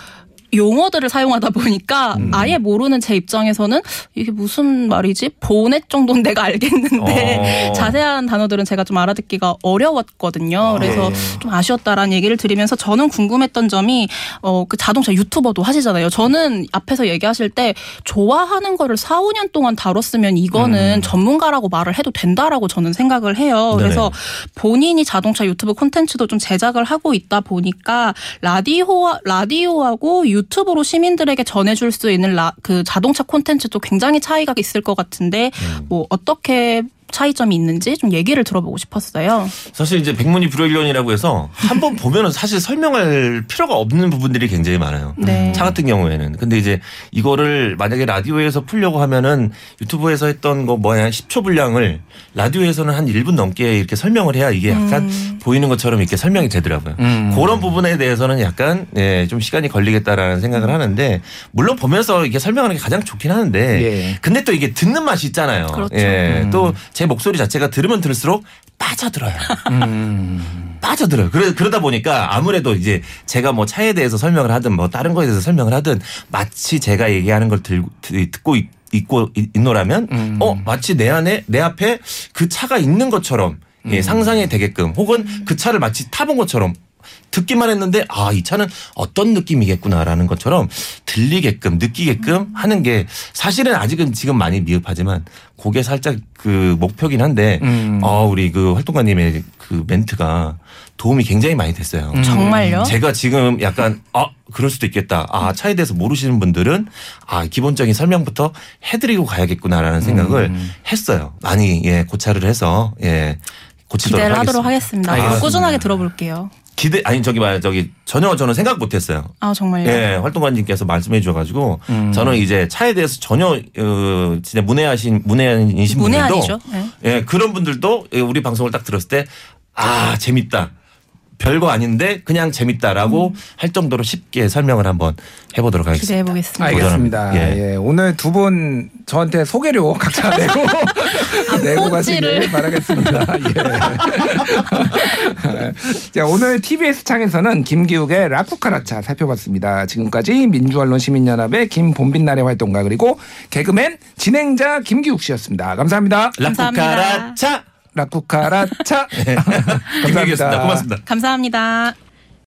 용어들을 사용하다 보니까 음. 아예 모르는 제 입장에서는 이게 무슨 말이지? 보넷 정도는 내가 알겠는데 어. *laughs* 자세한 단어들은 제가 좀 알아듣기가 어려웠거든요. 그래서 네. 좀 아쉬웠다라는 얘기를 드리면서 저는 궁금했던 점이 어 그 자동차 유튜버도 하시잖아요. 저는 앞에서 얘기하실 때 좋아하는 거를 4, 5년 동안 다뤘으면 이거는 전문가라고 말을 해도 된다라고 저는 생각을 해요. 네네. 그래서 본인이 자동차 유튜브 콘텐츠도 좀 제작을 하고 있다 보니까 라디오 라디오하고 유튜브로 시민들에게 전해줄 수 있는 라, 그 자동차 콘텐츠도 굉장히 차이가 있을 것 같은데 뭐 어떻게 차이점이 있는지 좀 얘기를 들어보고 싶었어요. 사실 이제 백문이 불여일견이라고 해서 한 번 보면은 사실 설명할 필요가 없는 부분들이 굉장히 많아요. 네. 차 같은 경우에는. 근데 이제 이거를 만약에 라디오에서 풀려고 하면은 유튜브에서 했던 거 뭐야 10초 분량을 라디오에서는 한 1분 넘게 이렇게 설명을 해야 이게 약간 보이는 것처럼 이렇게 설명이 되더라고요. 음. 그런 부분에 대해서는 약간 예, 좀 시간이 걸리겠다라는 생각을 하는데 물론 보면서 이게 설명하는 게 가장 좋긴 하는데 예. 근데 또 이게 듣는 맛이 있잖아요. 그렇죠. 예. 음. 또제 목소리 자체가 들으면 들을수록 빠져들어요. 음. 빠져들어요. 그러, 그러다 보니까 아무래도 이제 제가 뭐 차에 대해서 설명을 하든 뭐 다른 거에 대해서 설명을 하든 마치 제가 얘기하는 걸 드- 듣고 있, 있고 있- 있노라면 음. 어 마치 내 안에 내 앞에 그 차가 있는 것처럼 예, 상상이 되게끔 혹은 그 차를 마치 타본 것처럼 듣기만 했는데 아 이 차는 어떤 느낌이겠구나라는 것처럼 들리게끔 느끼게끔 하는 게 사실은 아직은 지금 많이 미흡하지만 그게 살짝 그 목표긴 한데 음. 어 우리 그 활동가님의 그 멘트가 도움이 굉장히 많이 됐어요. 음. 정말요? 제가 지금 약간 아 그럴 수도 있겠다. 아 차에 대해서 모르시는 분들은 아 기본적인 설명부터 해드리고 가야겠구나라는 생각을 음. 했어요. 많이 예 고찰을 해서 예 고치도록 기대를 하겠습니다. 하도록 하겠습니다. 알겠습니다. 꾸준하게 들어볼게요. 기대 아니 저기 말야 저기 전혀 저는 생각 못했어요. 아 정말요? 예, 활동가님께서 말씀해 주셔가지고 음. 저는 이제 차에 대해서 전혀 어, 진짜 문외하신 문외한이신 분들도 문외한이죠. 네. 예 그런 분들도 예, 우리 방송을 딱 들었을 때 아 재밌다. 별거 아닌데 그냥 재밌다라고 할 정도로 쉽게 설명을 한번 해보도록 하겠습니다. 기대해 보겠습니다. 알겠습니다. 예. 예. 오늘 두 분 저한테 소개료 *laughs* 각자 내고 *laughs* 내고 가시길 바라겠습니다. 예. *laughs* 자, 오늘 TBS 창에서는 김기욱의 라쿠카라차 살펴봤습니다. 지금까지 민주언론 시민연합의 김본빛날의 활동가 그리고 개그맨 진행자 김기욱 씨였습니다. 감사합니다. 감사합니다. 라쿠카라차 라쿠카라차. *laughs* 김기욱이었습니다. 감사합니다. 고맙습니다. 감사합니다.